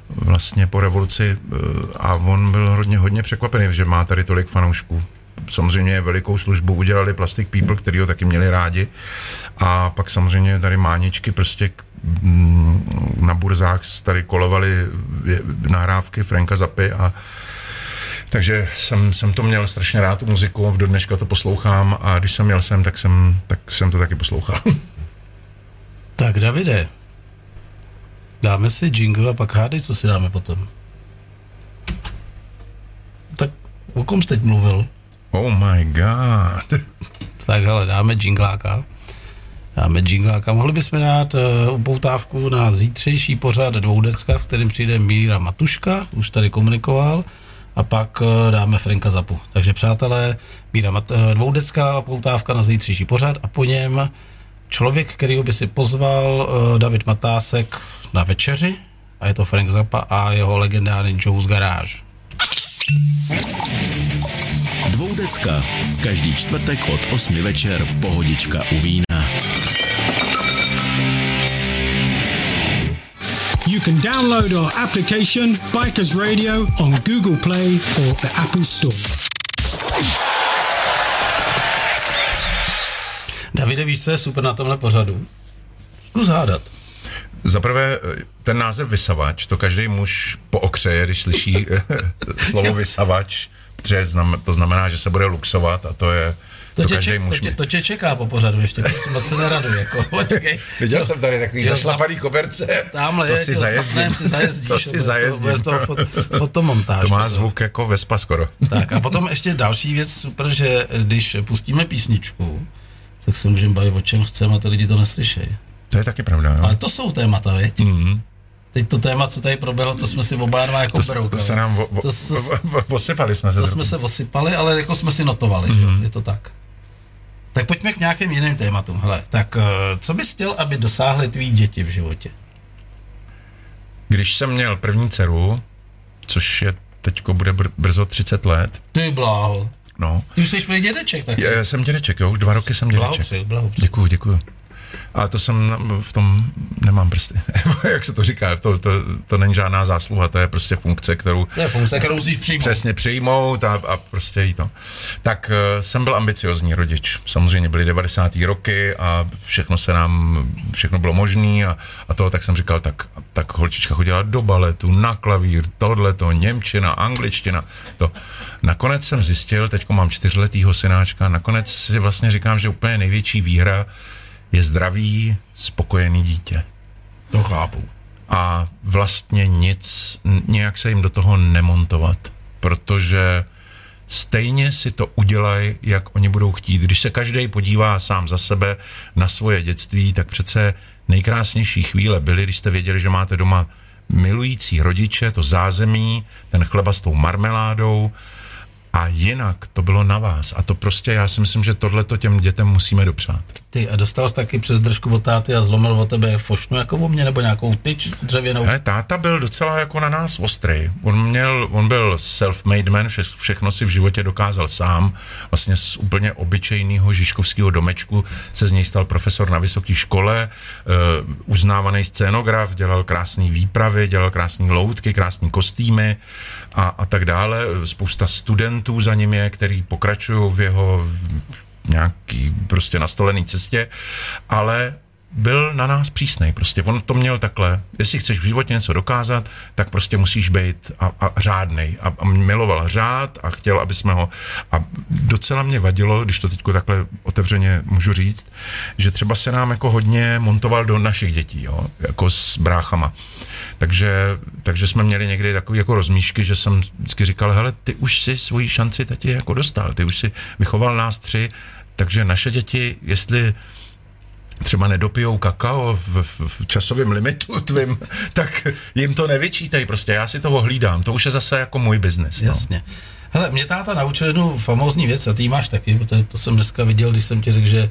vlastně po revoluci a on byl hodně, hodně překvapený, že má tady tolik fanoušků. Samozřejmě velikou službu udělali Plastic People, který ho taky měli rádi a pak samozřejmě tady máničky prostě mm, na burzách tady kolovaly nahrávky Franka Zapy a takže jsem, jsem to měl strašně rád, tu muziku, do dneška to poslouchám a když jsem měl sem, tak jsem, tak jsem to taky poslouchal. Tak Davide, dáme si jingle a pak hádej, co si dáme potom. Tak o kom jsi teď mluvil? Oh my god. tak hele, dáme jingláka. Dáme jingláka. Mohli bychom dát uh, upoutávku na zítřejší pořád dvoudecka, v kterém přijde Míra Matuška, už tady komunikoval a pak eh, dáme Franka Zapu. Takže přátelé, Míra eh, dvoudecká poutávka na zítřejší pořad a po něm člověk, který by si pozval eh, David Matásek na večeři a je to Frank Zappa a jeho legendární Joe's Garage. Dvoudecka. Každý čtvrtek od 8 večer pohodička u vína. Can download our application, Bikers Radio, on Google Play or the Apple Store. Davide, víš, co je super na tomhle pořadu? Zkus hádat. Za prvé, ten název vysavač, to každý muž okřeje, když slyší slovo vysavač, protože to znamená, že se bude luxovat a to je to, to, tě, to, tě, to tě čeká po pořadu ještě, moc se neradu, jako, počkej. Viděl jsem tady takový zašlapaný koberce, Tamhle to si zajezdím. Si zajezdíš, to si zajezdím. Bez toho, fot, fotomontáž. To má zvuk jako Vespa skoro. Tak a potom ještě další věc super, že když pustíme písničku, tak se můžeme bavit o čem chceme a ty lidi to neslyšejí. To je taky pravda, jo. Ale to jsou témata, veď? Mm-hmm. Teď to téma, co tady proběhlo, to jsme si oba dva jako to, To se nám vo, vo, to, to, osypali jsme se. To jsme se osypali, ale jako jsme si notovali, mm-hmm. že? je to tak. Tak pojďme k nějakým jiným tématům. Hele, tak eh, co bys chtěl, aby dosáhly tvý děti v životě? Když jsem měl první dceru, což je teďko bude br- brzo 30 let. Ty bláho. No. Ty už jsi plný dědeček, tak. Já jsem dědeček, jo, už dva roky jsem dědeček. Blahopři, blahopři. Děkuju, děkuju. A to jsem v tom nemám prsty. Jak se to říká, to, to, to není žádná zásluha, to je prostě funkce, kterou... To je funkce, kterou musíš přijmout. Přesně přijmout a, a prostě jí to. Tak uh, jsem byl ambiciozní rodič. Samozřejmě byly 90. roky a všechno se nám, všechno bylo možné a, a to, tak jsem říkal, tak, tak holčička chodila do baletu, na klavír, tohle to, němčina, angličtina, to. Nakonec jsem zjistil, teď mám čtyřletýho synáčka, nakonec si vlastně říkám, že úplně největší výhra je zdravý, spokojený dítě. To chápu. A vlastně nic, nějak se jim do toho nemontovat, protože stejně si to udělají, jak oni budou chtít. Když se každý podívá sám za sebe na svoje dětství, tak přece nejkrásnější chvíle byly, když jste věděli, že máte doma milující rodiče, to zázemí, ten chleba s tou marmeládou, a jinak to bylo na vás. A to prostě, já si myslím, že tohle to těm dětem musíme dopřát. Ty a dostal jsi taky přes držku od táty a zlomil o tebe fošnu jako o mě, nebo nějakou tyč dřevěnou? Ne, táta byl docela jako na nás ostrý. On měl, on byl self-made man, vše, všechno si v životě dokázal sám. Vlastně z úplně obyčejného žižkovského domečku se z něj stal profesor na vysoké škole, uh, uznávaný scénograf, dělal krásné výpravy, dělal krásné loutky, krásné kostýmy a, a tak dále. Spousta studentů za ním je, který pokračují v jeho nějaký prostě nastolený cestě, ale byl na nás přísnej. Prostě on to měl takhle. Jestli chceš v životě něco dokázat, tak prostě musíš být a, a řádnej. A, a miloval řád a chtěl, aby jsme ho... A docela mě vadilo, když to teď takhle otevřeně můžu říct, že třeba se nám jako hodně montoval do našich dětí, jo, jako s bráchama. Takže, takže jsme měli někdy takové jako rozmíšky, že jsem vždycky říkal, hele, ty už si svoji šanci teď jako dostal, ty už si vychoval nás tři, takže naše děti, jestli třeba nedopijou kakao v, v, časovém limitu tvým, tak jim to nevyčítají prostě, já si to ohlídám, to už je zase jako můj biznes. No. Jasně. Hele, mě táta naučil jednu famózní věc a ty máš taky, protože to jsem dneska viděl, když jsem ti řekl, že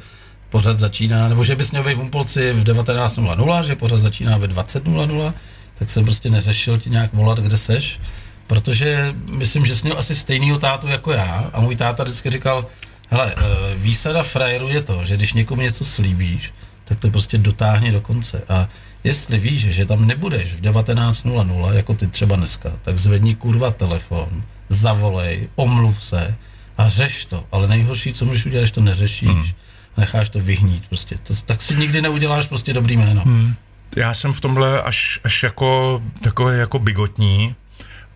pořád začíná, nebo že bys měl být v Umpolci v 19.00, že pořád začíná ve 20.00, tak jsem prostě neřešil ti nějak volat, kde seš, protože myslím, že jsi měl asi stejný tátu jako já a můj táta vždycky říkal, hele, eh, výsada frajeru je to, že když někomu něco slíbíš, tak to prostě dotáhni do konce. A jestli víš, že tam nebudeš v 19.00, jako ty třeba dneska, tak zvedni kurva telefon, zavolej, omluv se a řeš to, ale nejhorší, co můžeš udělat, že to neřešíš, hmm. necháš to vyhnít prostě, to, tak si nikdy neuděláš prostě dobrý jméno. Hmm já jsem v tomhle až, až jako takový jako bigotní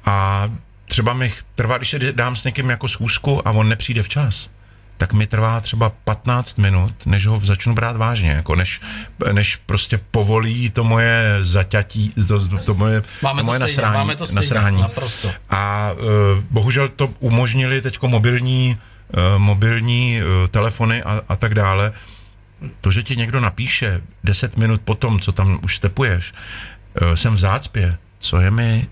a třeba mi trvá, když se dám s někým jako schůzku a on nepřijde včas, tak mi trvá třeba 15 minut, než ho začnu brát vážně, jako než, než prostě povolí to moje zaťatí, to, to moje, máme to moje stejně, nasrání. Máme to stejně, nasrání. Naprosto. A uh, bohužel to umožnili teďko mobilní, uh, mobilní uh, telefony a, a tak dále, to, že ti někdo napíše 10 minut po tom, co tam už stepuješ, jsem v zácpě, co je mi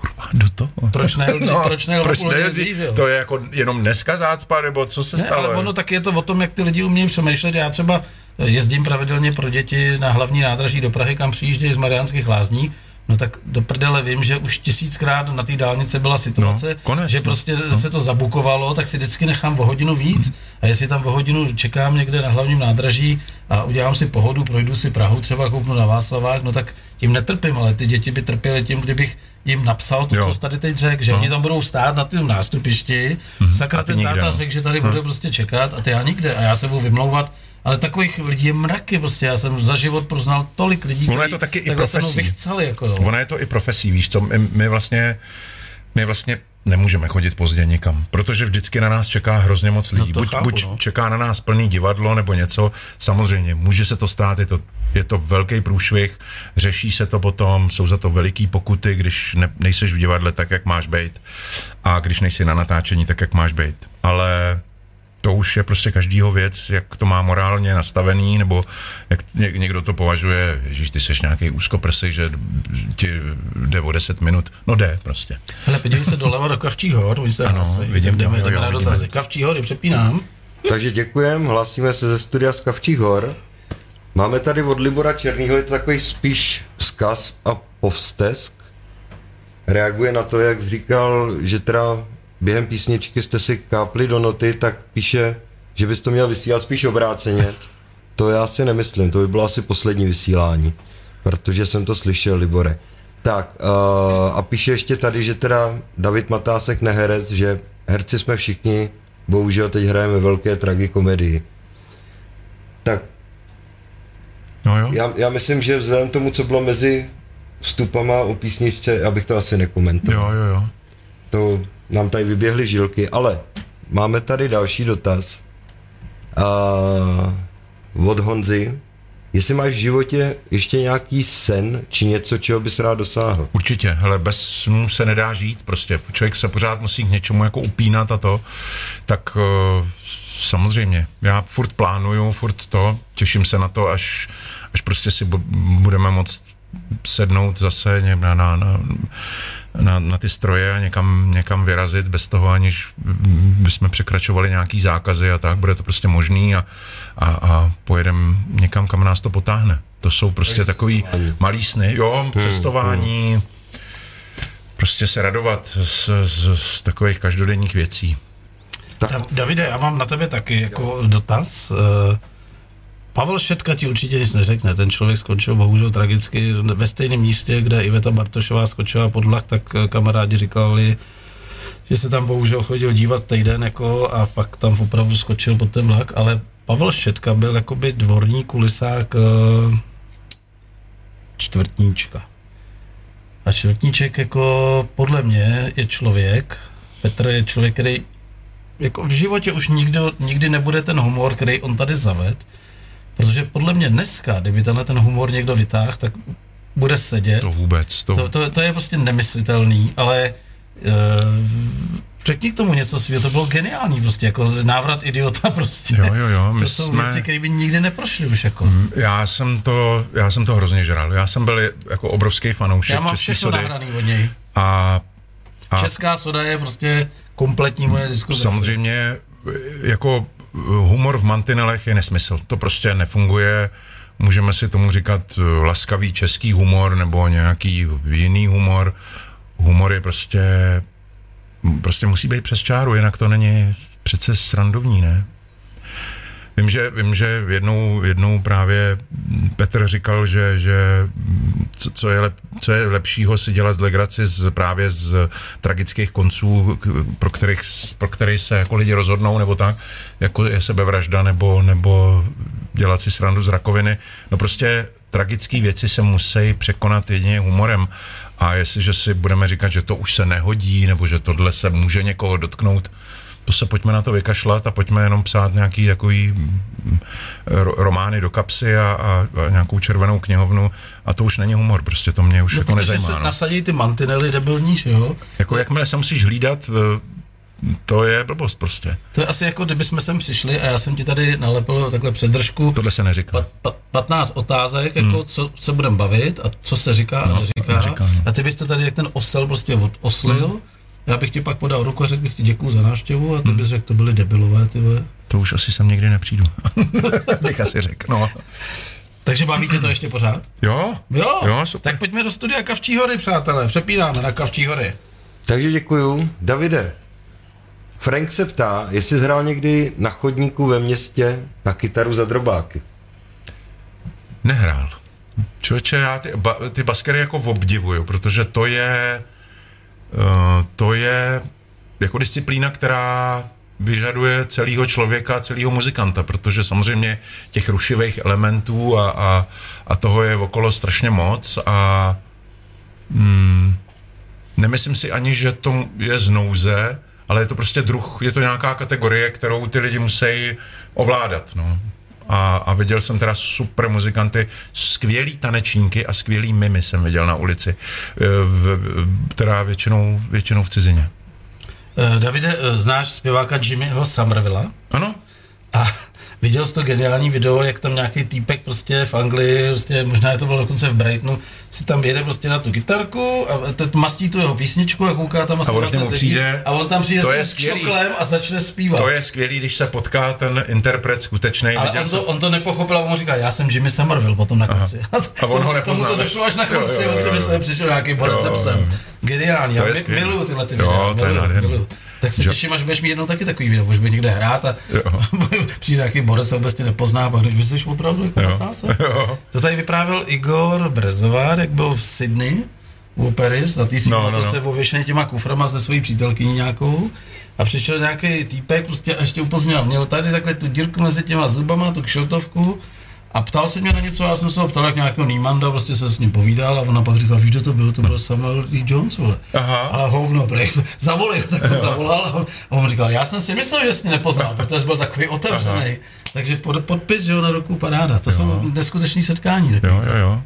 kurva do toho. Proč ne? no, proč ne? Proč ne? To je jako jenom dneska zácpa, nebo co se ne, stalo? Ale ono taky je to o tom, jak ty lidi umějí přemýšlet. Já třeba jezdím pravidelně pro děti na hlavní nádraží do Prahy, kam přijíždějí z Mariánských lázní No tak do prdele vím, že už tisíckrát na té dálnici byla situace, no, konec, že prostě no. se to zabukovalo, tak si vždycky nechám o hodinu víc. A jestli tam o hodinu čekám někde na hlavním nádraží a udělám si pohodu, projdu si Prahu, třeba koupnu na Václavák, no tak tím netrpím, ale ty děti by trpěly tím, kdybych jim napsal to, jo. co jsi tady teď řekl, že no. oni tam budou stát na tom nástupišti, mm-hmm. sakra ten táta řekl, že tady no. bude prostě čekat a ty já nikde a já se budu vymlouvat ale takových lidí je mraky prostě, já jsem za život poznal tolik lidí, Ono je to taky i profesí. Vychceli, jako, jo. Ono je to i profesí, víš co, my, my vlastně my vlastně nemůžeme chodit pozdě nikam, protože vždycky na nás čeká hrozně moc lidí. No buď chápu, buď no. čeká na nás plný divadlo nebo něco, samozřejmě, může se to stát, je to, je to velký průšvih, řeší se to potom, jsou za to veliký pokuty, když ne, nejseš v divadle tak, jak máš být a když nejsi na natáčení tak, jak máš být. Ale to už je prostě každýho věc, jak to má morálně nastavený, nebo jak někdo to považuje, že ty seš nějaký úzkoprsy, že ti jde o 10 minut. No jde prostě. Hele, podívej se doleva do Kavčí hor, oni se ano, hlasí. vidím, jdeme, jdeme na dotazy. Kavčí hory, přepínám. Takže děkujem, hlásíme se ze studia z Kavčích hor. Máme tady od Libora Černýho, je to takový spíš vzkaz a povstesk. Reaguje na to, jak říkal, že teda během písničky jste si kápli do noty, tak píše, že bys to měl vysílat spíš obráceně. To já si nemyslím, to by bylo asi poslední vysílání, protože jsem to slyšel, Libore. Tak, uh, a píše ještě tady, že teda David Matásek neherec, že herci jsme všichni, bohužel teď hrajeme velké tragikomedii. Tak, no jo. Já, já myslím, že vzhledem tomu, co bylo mezi vstupama o písničce, abych to asi nekomentoval. Jo, jo, jo. To nám tady vyběhly žilky, ale máme tady další dotaz. Uh, od Honzy. jestli máš v životě ještě nějaký sen, či něco, čeho bys rád dosáhl. Určitě, hele, bez snů se nedá žít, prostě. Člověk se pořád musí k něčemu jako upínat a to, tak uh, samozřejmě, já furt plánuju, furt to, těším se na to, až, až prostě si budeme moct sednout zase na, na, na, na, na ty stroje a někam, někam vyrazit bez toho, aniž bychom překračovali nějaký zákazy a tak, bude to prostě možný a, a, a pojedeme někam, kam nás to potáhne. To jsou prostě takový malý sny, jo, hmm, cestování, hmm. prostě se radovat z, z, z takových každodenních věcí. Davide, já mám na tebe taky jako dotaz. Uh, Pavel Šetka ti určitě nic neřekne. Ten člověk skončil bohužel tragicky ve stejném místě, kde Iveta Bartošová skočila pod vlak, tak eh, kamarádi říkali, že se tam bohužel chodil dívat týden jako a pak tam opravdu skočil pod ten vlak, ale Pavel Šetka byl jakoby dvorní kulisák eh, čtvrtníčka. A čtvrtníček jako podle mě je člověk, Petr je člověk, který jako v životě už nikdo, nikdy nebude ten humor, který on tady zaved, Protože podle mě dneska, kdyby tenhle ten humor někdo vytáhl, tak bude sedět. To vůbec. To, to, to, to je prostě nemyslitelný, ale uh, řekni k tomu něco svého, to bylo geniální prostě, jako návrat idiota prostě. Jo, jo, jo. My to jsou jsme... věci, které by nikdy neprošly už jako. Mm, já jsem to, já jsem to hrozně žral. Já jsem byl jako obrovský fanoušek Já mám všechno sody. nahraný od něj. A, a, Česká soda je prostě kompletní moje diskuze. Samozřejmě jako humor v mantinelech je nesmysl. To prostě nefunguje. Můžeme si tomu říkat eh, laskavý český humor nebo nějaký jiný humor. Humor je prostě prostě musí být přes čáru, jinak to není přece srandovní, ne? Vím, že, vím, že jednou, jednou právě Petr říkal, že, že co, co, je lep, co je lepšího si dělat z legraci z, právě z tragických konců, pro kterých, pro kterých se jako lidi rozhodnou, nebo tak, jako je sebevražda, nebo, nebo dělat si srandu z rakoviny. No prostě tragické věci se musí překonat jedině humorem. A jestliže si budeme říkat, že to už se nehodí, nebo že tohle se může někoho dotknout, se pojďme na to vykašlat a pojďme jenom psát nějaký takový mm, romány do kapsy a, a, a nějakou červenou knihovnu a to už není humor, prostě to mě už no, jako nezajímá. Se no. nasadí ty mantinely debilní, jo? Jako jakmile se musíš hlídat, to je blbost prostě. To je asi jako, kdyby jsme sem přišli a já jsem ti tady nalepil takhle předržku. Tohle se neříká. Pa, pa, 15 otázek, jako hmm. co se budeme bavit a co se říká no, a neříká. neříká no. A ty byste tady jak ten osel prostě oslil. Hmm já bych ti pak podal ruku a řekl bych ti děkuju za návštěvu a ty hmm. bys řekl, to byly debilové, ty vole. To už asi sem někdy nepřijdu. bych asi řekl, no. Takže baví tě to ještě pořád? Jo. Jo, jo super. tak pojďme do studia Kavčí hory, přátelé. Přepínáme na Kavčí hory. Takže děkuju. Davide, Frank se ptá, jestli hrál někdy na chodníku ve městě na kytaru za drobáky. Nehrál. Člověče, já ty, ba, ty baskery jako obdivuju, protože to je to je jako disciplína, která vyžaduje celého člověka, celého muzikanta, protože samozřejmě těch rušivých elementů a, a, a toho je okolo strašně moc a hmm, nemyslím si ani, že to je z nouze, ale je to prostě druh, je to nějaká kategorie, kterou ty lidi musí ovládat. No a, a viděl jsem teda super muzikanty, skvělý tanečníky a skvělý mimy jsem viděl na ulici, e, v, teda většinou, většinou v cizině. Uh, Davide, e, znáš zpěváka Jimmyho Somervilla? Ano. A Viděl jsi to geniální video, jak tam nějaký týpek prostě v Anglii, prostě možná je to bylo dokonce v Brightonu, si tam jede prostě na tu kytarku a teď mastí tu jeho písničku a kouká tam asi a on přijde, a on tam přijde to s tím čoklem a začne zpívat. To je skvělý, když se potká ten interpret skutečný. Ale on to, jsem... on to nepochopil a on říká, já jsem Jimmy Somerville potom na konci. A on ho Tomu to došlo až na konci, jo, jo, jo, on si myslel, že přišel nějaký borec psem. Geniální, já miluju tyhle ty videa. Jo, to je. Tak se těším, až budeš mít jednou taky takový video, budeš být někde hrát a přijde nějaký borec, se vůbec tě nepozná, pak když jsi opravdu jako jo. To tady vyprávěl Igor Brezovár, jak byl v Sydney u Paris, na té no, no, no. se ověšený těma kuframa se svojí přítelkyní nějakou. A přišel nějaký týpek prostě a ještě upozněl, měl tady takhle tu dírku mezi těma zubama, tu kšeltovku A ptal se mě na něco, já jsem se ho ptal jak nějakého Niemanda, prostě se s ním povídal a ona pak říkala, víš, kdo to byl, to byl Samuel Lee Jones, vole. Aha. Ale hovno, prej, zavolej, tak to zavolal a on říkal, já jsem si myslel, že jsi mě nepoznal, protože byl takový otevřený. Takže pod, podpis, že jo, na ruku paráda, to jo. jsou neskutečné setkání. Taky. Jo, jo, jo.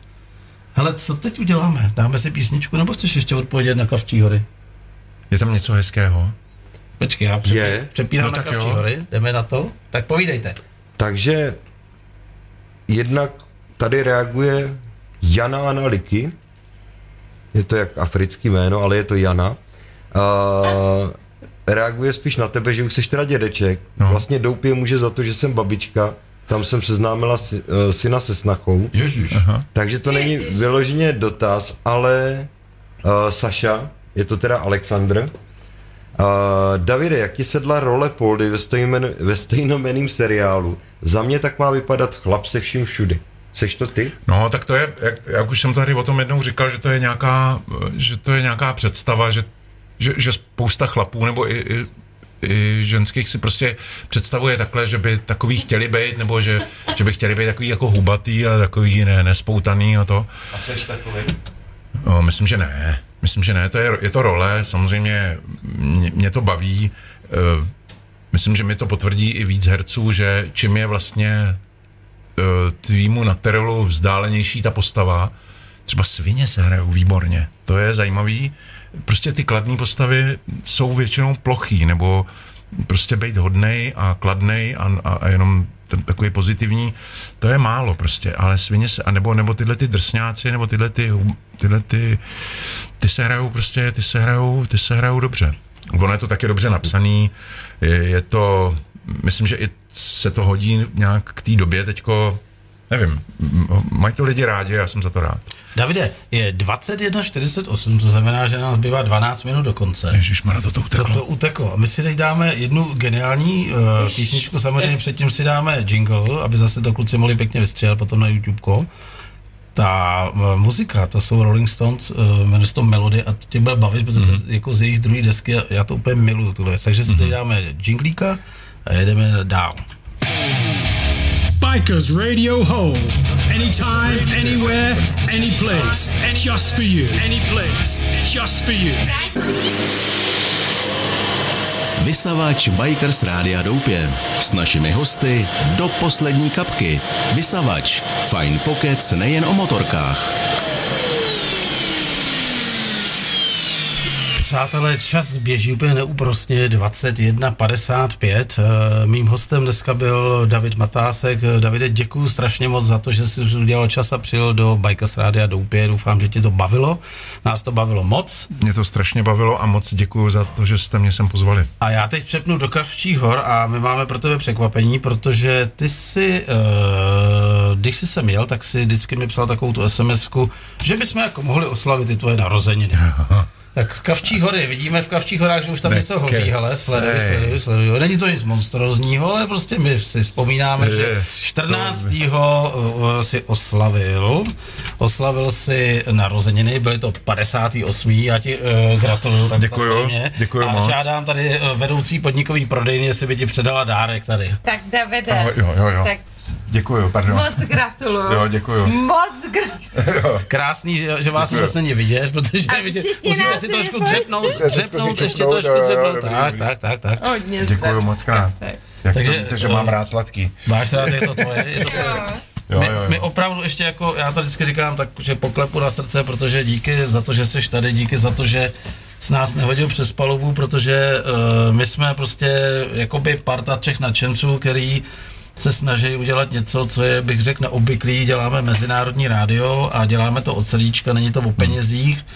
Hele, co teď uděláme? Dáme si písničku, nebo chceš ještě odpovědět na Kavčí hory? Je tam něco hezkého? Počkej, já přepí, Je. přepínám No na Kavčí jo. hory, jdeme na to? Tak povídejte. Takže jednak tady reaguje Jana Analiky, je to jak africký jméno, ale je to Jana. Uh, reaguje spíš na tebe, že už jsi teda dědeček. No. Vlastně doupě může za to, že jsem babička. Tam jsem seznámila si, uh, syna se snachou. Ježíš. Takže to není vyloženě dotaz, ale uh, Saša, je to teda Alexandr. Uh, Davide, jak ti sedla role Poldy ve, stejnomen, ve stejnomeným seriálu? Za mě tak má vypadat chlap se vším všudy. Seš to ty? No, tak to je, jak, jak už jsem tady o tom jednou říkal, že to je nějaká, že to je nějaká představa, že, že, že spousta chlapů nebo i, i, i ženských si prostě představuje takhle, že by takový chtěli být, nebo že, že by chtěli být takový jako hubatý a takový ne, nespoutaný a to. A seš takový? No, myslím, že ne. Myslím, že ne. To je, je to role, samozřejmě mě, mě to baví. Eh, Myslím, že mi to potvrdí i víc herců, že čím je vlastně eh, tvýmu naturelu vzdálenější ta postava, třeba svině se hrajou výborně. To je zajímavý. Prostě ty kladné postavy jsou většinou plochý, nebo prostě být hodnej a kladnej a, a, a jenom ten takový pozitivní, to je málo prostě, ale svině se, a nebo, nebo tyhle ty drsňáci, nebo tyhle ty, tyhle ty, ty se hrajou prostě, ty se hrajou, ty se hrajou dobře. Ono je to taky dobře napsaný, je, je to, myslím, že i se to hodí nějak k té době teďko, nevím, mají to lidi rádi, já jsem za to rád. Davide, je 21.48, to znamená, že nám zbývá 12 minut do konce. Ježišmarja, to to uteklo. To, to uteklo. A my si teď dáme jednu geniální uh, písničku, samozřejmě předtím si dáme jingle, aby zase to kluci mohli pěkně vystřelat potom na YouTube. Ta uh, muzika, to jsou Rolling Stones, uh, jmenuje se to Melody a to tě bude bavit, protože to, je jako z jejich druhé desky, a já to úplně miluju tuhle věc. Takže si teď dáme jinglíka a jedeme dál. Bikers Radio Hole. Anytime, anywhere, any place. Just for you. Any place. Just for you. Vysavač Bikers Rádia Doupě. S našimi hosty do poslední kapky. Vysavač. Fajn pokec nejen o motorkách. Přátelé, čas běží úplně neúprostně, 21.55. Eh, Mým hostem dneska byl David Matásek. Davide, děkuji strašně moc za to, že jsi udělal čas a přijel do Bikers Rádia Doupě. Doufám, že ti to bavilo. Nás to bavilo moc. Mě to strašně bavilo a moc děkuji za to, že jste mě sem pozvali. A já teď přepnu do Kavčích hor a my máme pro tebe překvapení, protože ty si, uh, když jsi sem jel, tak si vždycky mi psal takovou tu SMS-ku, že bychom jako mohli oslavit ty tvoje narozeniny. Tak Kavčí hory, vidíme v Kavčích horách, že už tam něco hoří, Nekecej. hele, sleduj, sleduj, sleduj. Není to nic monstrozního, ale prostě my si vzpomínáme, že Jež, 14. uh, si oslavil, oslavil si narozeniny, byly to 58. Já ti uh, gratuluju. Tak Děkuju, mě. děkuju A moc. žádám tady eh, vedoucí podnikový prodejny, jestli by ti předala dárek tady. Tak Davide, Ahoj, jo, jo, jo. tak Děkuju, pardon. moc gratuluju. Jo, děkuju. Moc gratuluju. Krásný, že, že vás vůbec není vidět, protože A vidět, musíte si trošku vyfotit. dřepnout, dřepnout, ještě trošku dřepnout, tak, tak, tak, tak. Hodně Děkuju zdraví. moc krát. Tak. Jak Takže, to víte, že eh, mám rád sladký. Máš rád, je to tvoje, je to tvoje. Jo, my, jo, jo. my opravdu ještě jako, já to vždycky říkám, tak, že poklepu na srdce, protože díky za to, že jsi tady, díky za to, že s nás nehodil přes palubu, protože uh, my jsme prostě jakoby parta třech nadšenců, který se snaží udělat něco, co je, bych řekl, neobvyklý. Děláme mezinárodní rádio a děláme to od celíčka, není to o penězích.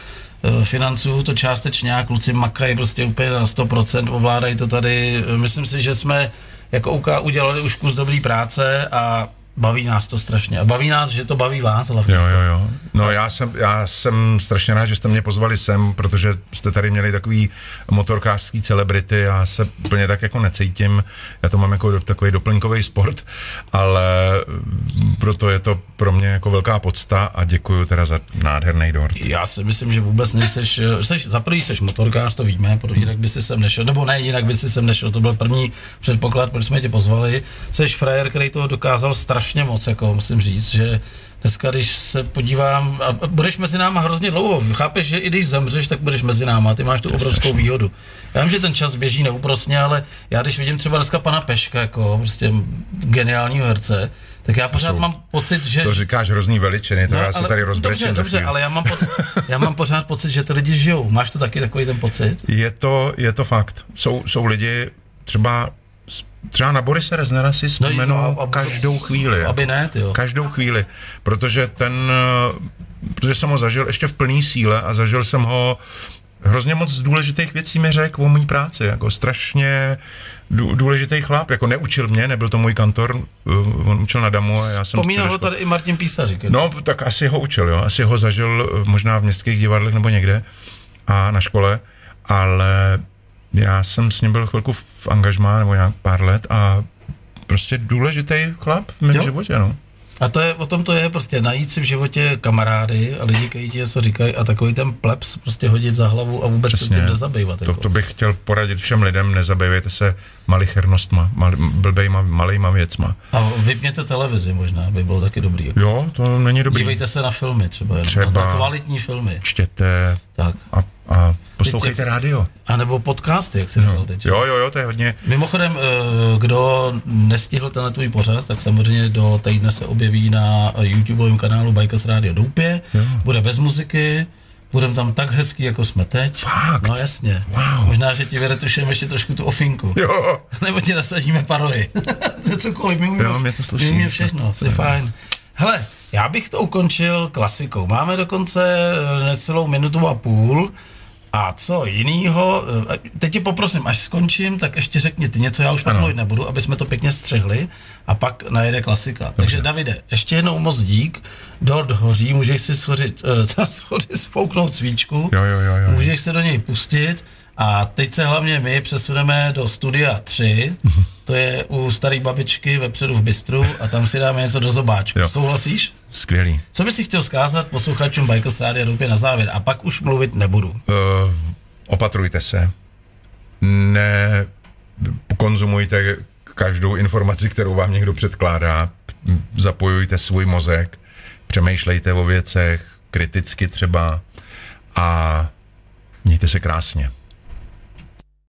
Eh, Financuju to částečně, a kluci makají prostě úplně na 100%, ovládají to tady. Eh, Myslím si, že jsme jako UK udělali už kus dobrý práce a baví nás to strašně. A baví nás, že to baví vás hlavně. Jo, jo, jo. No já jsem, já jsem strašně rád, že jste mě pozvali sem, protože jste tady měli takový motorkářský celebrity, já se úplně tak jako necítím, já to mám jako takový doplňkový sport, ale mm, proto je to pro mě jako velká podsta a děkuji teda za nádherný dort. Já si myslím, že vůbec nejseš, eh, seš, za prvý seš motorkář, to víme, protože jinak by si sem nešel, nebo ne, jinak by si sem nešel, to byl první předpoklad, proč jsme tě pozvali. Seš frajer, který to dokázal strašně strašně moc, jako musím říct, že dneska, když se podívám, a budeš mezi náma hrozně dlouho, chápeš, že i když zemřeš, tak budeš mezi náma, ty máš tu obrovskou strašný. výhodu. Já vím, že ten čas běží neúprosně, ale já když vidím třeba dneska pana Peška, jako prostě geniálního herce, tak já pořád jsou- mám pocit, že... To říkáš hrozný veličiny, to já se tady rozbrečím Dobře, dobře, ale já mám, po, já mám pořád pocit, že ty lidi žijou. Máš to taky takový ten pocit? Je to, je to fakt. Jsou, jsou lidi, třeba, třeba na Borise Reznera si vzpomenu No, a- a- každou chvíli. jako. Aby ne, ty jo. Každou chvíli, protože ten, eh, protože jsem ho zažil ještě v plné síle a zažil jsem ho hrozně moc důležitých věcí mi řekl o mý práci, jako strašně dů- důležitý chlap, jako neučil mě, nebyl to můj kantor, eh, on učil na Damu a já jsem Vzpomínal ho tady i Martin Písařík. jako. No, tak asi ho učil, jo. Asi ho zažil eh, možná v městských divadlech nebo někde a na škole, ale já jsem s ním byl chvilku v angažmá nebo nějak pár let a prostě důležitý chlap v mém Jo. životě, no. A to je, o tom to je prostě najít si v životě kamarády a lidi, kteří ti něco říkají a takový ten plebs prostě hodit za hlavu a vůbec se Přesně. tím nezabývat. To, Jako. to bych chtěl poradit všem lidem, nezabývejte se malichernostma, mal, blbejma, malejma věcma. A vypněte televizi možná, by bylo taky dobrý. Jako. Jo, to není dobrý. Dívejte se na filmy třeba, Třeba. na kvalitní filmy. Čtěte Tak. a, a poslouchejte Teď- rádio. A nebo podcasty, jak se říkal teď. Jo, jo, jo, to je hodně. Mimochodem, eh, kdo nestihl tenhle tvůj pořad, tak samozřejmě do týdne se objeví na YouTubeovém kanálu Bikers Radio Doupě. Bude bez muziky, budeme tam tak hezký, jako jsme teď. Fakt? No jasně. Wow. Možná, že ti vyretušujeme ještě trošku tu ofinku. Jo. Nebo ti nasadíme parohy. to je cokoliv, my umíme, Jo, mě to sluší. my umíme všechno, jsi fajn. Hele, já bych to ukončil klasikou. Máme dokonce eh, necelou minutu a půl. A co jinýho, eh, teď tě poprosím, až skončím, tak ještě řekni ty něco, já už tak mluvit nebudu, aby jsme to pěkně střihli a pak najede klasika. Dobře. Takže Davide, ještě jednou moc dík, dort hoří, můžeš si schořit, uh, schořit, sfouknout svíčku, Jo, jo, jo, jo. můžeš se do něj pustit a teď se hlavně my přesuneme do studia 3, to je u staré babičky vepředu v Bystru a tam si dáme něco do zobáčku. Jo. Souhlasíš? Skvělý. Co bys si chtěl zkázat posluchačům Bikers Rádia Doupě na závěr a pak už mluvit nebudu. Uh, opatrujte se. Ne konzumujte každou informaci, kterou vám někdo předkládá. Zapojujte svůj mozek, přemýšlejte o věcech, kriticky třeba a mějte se krásně.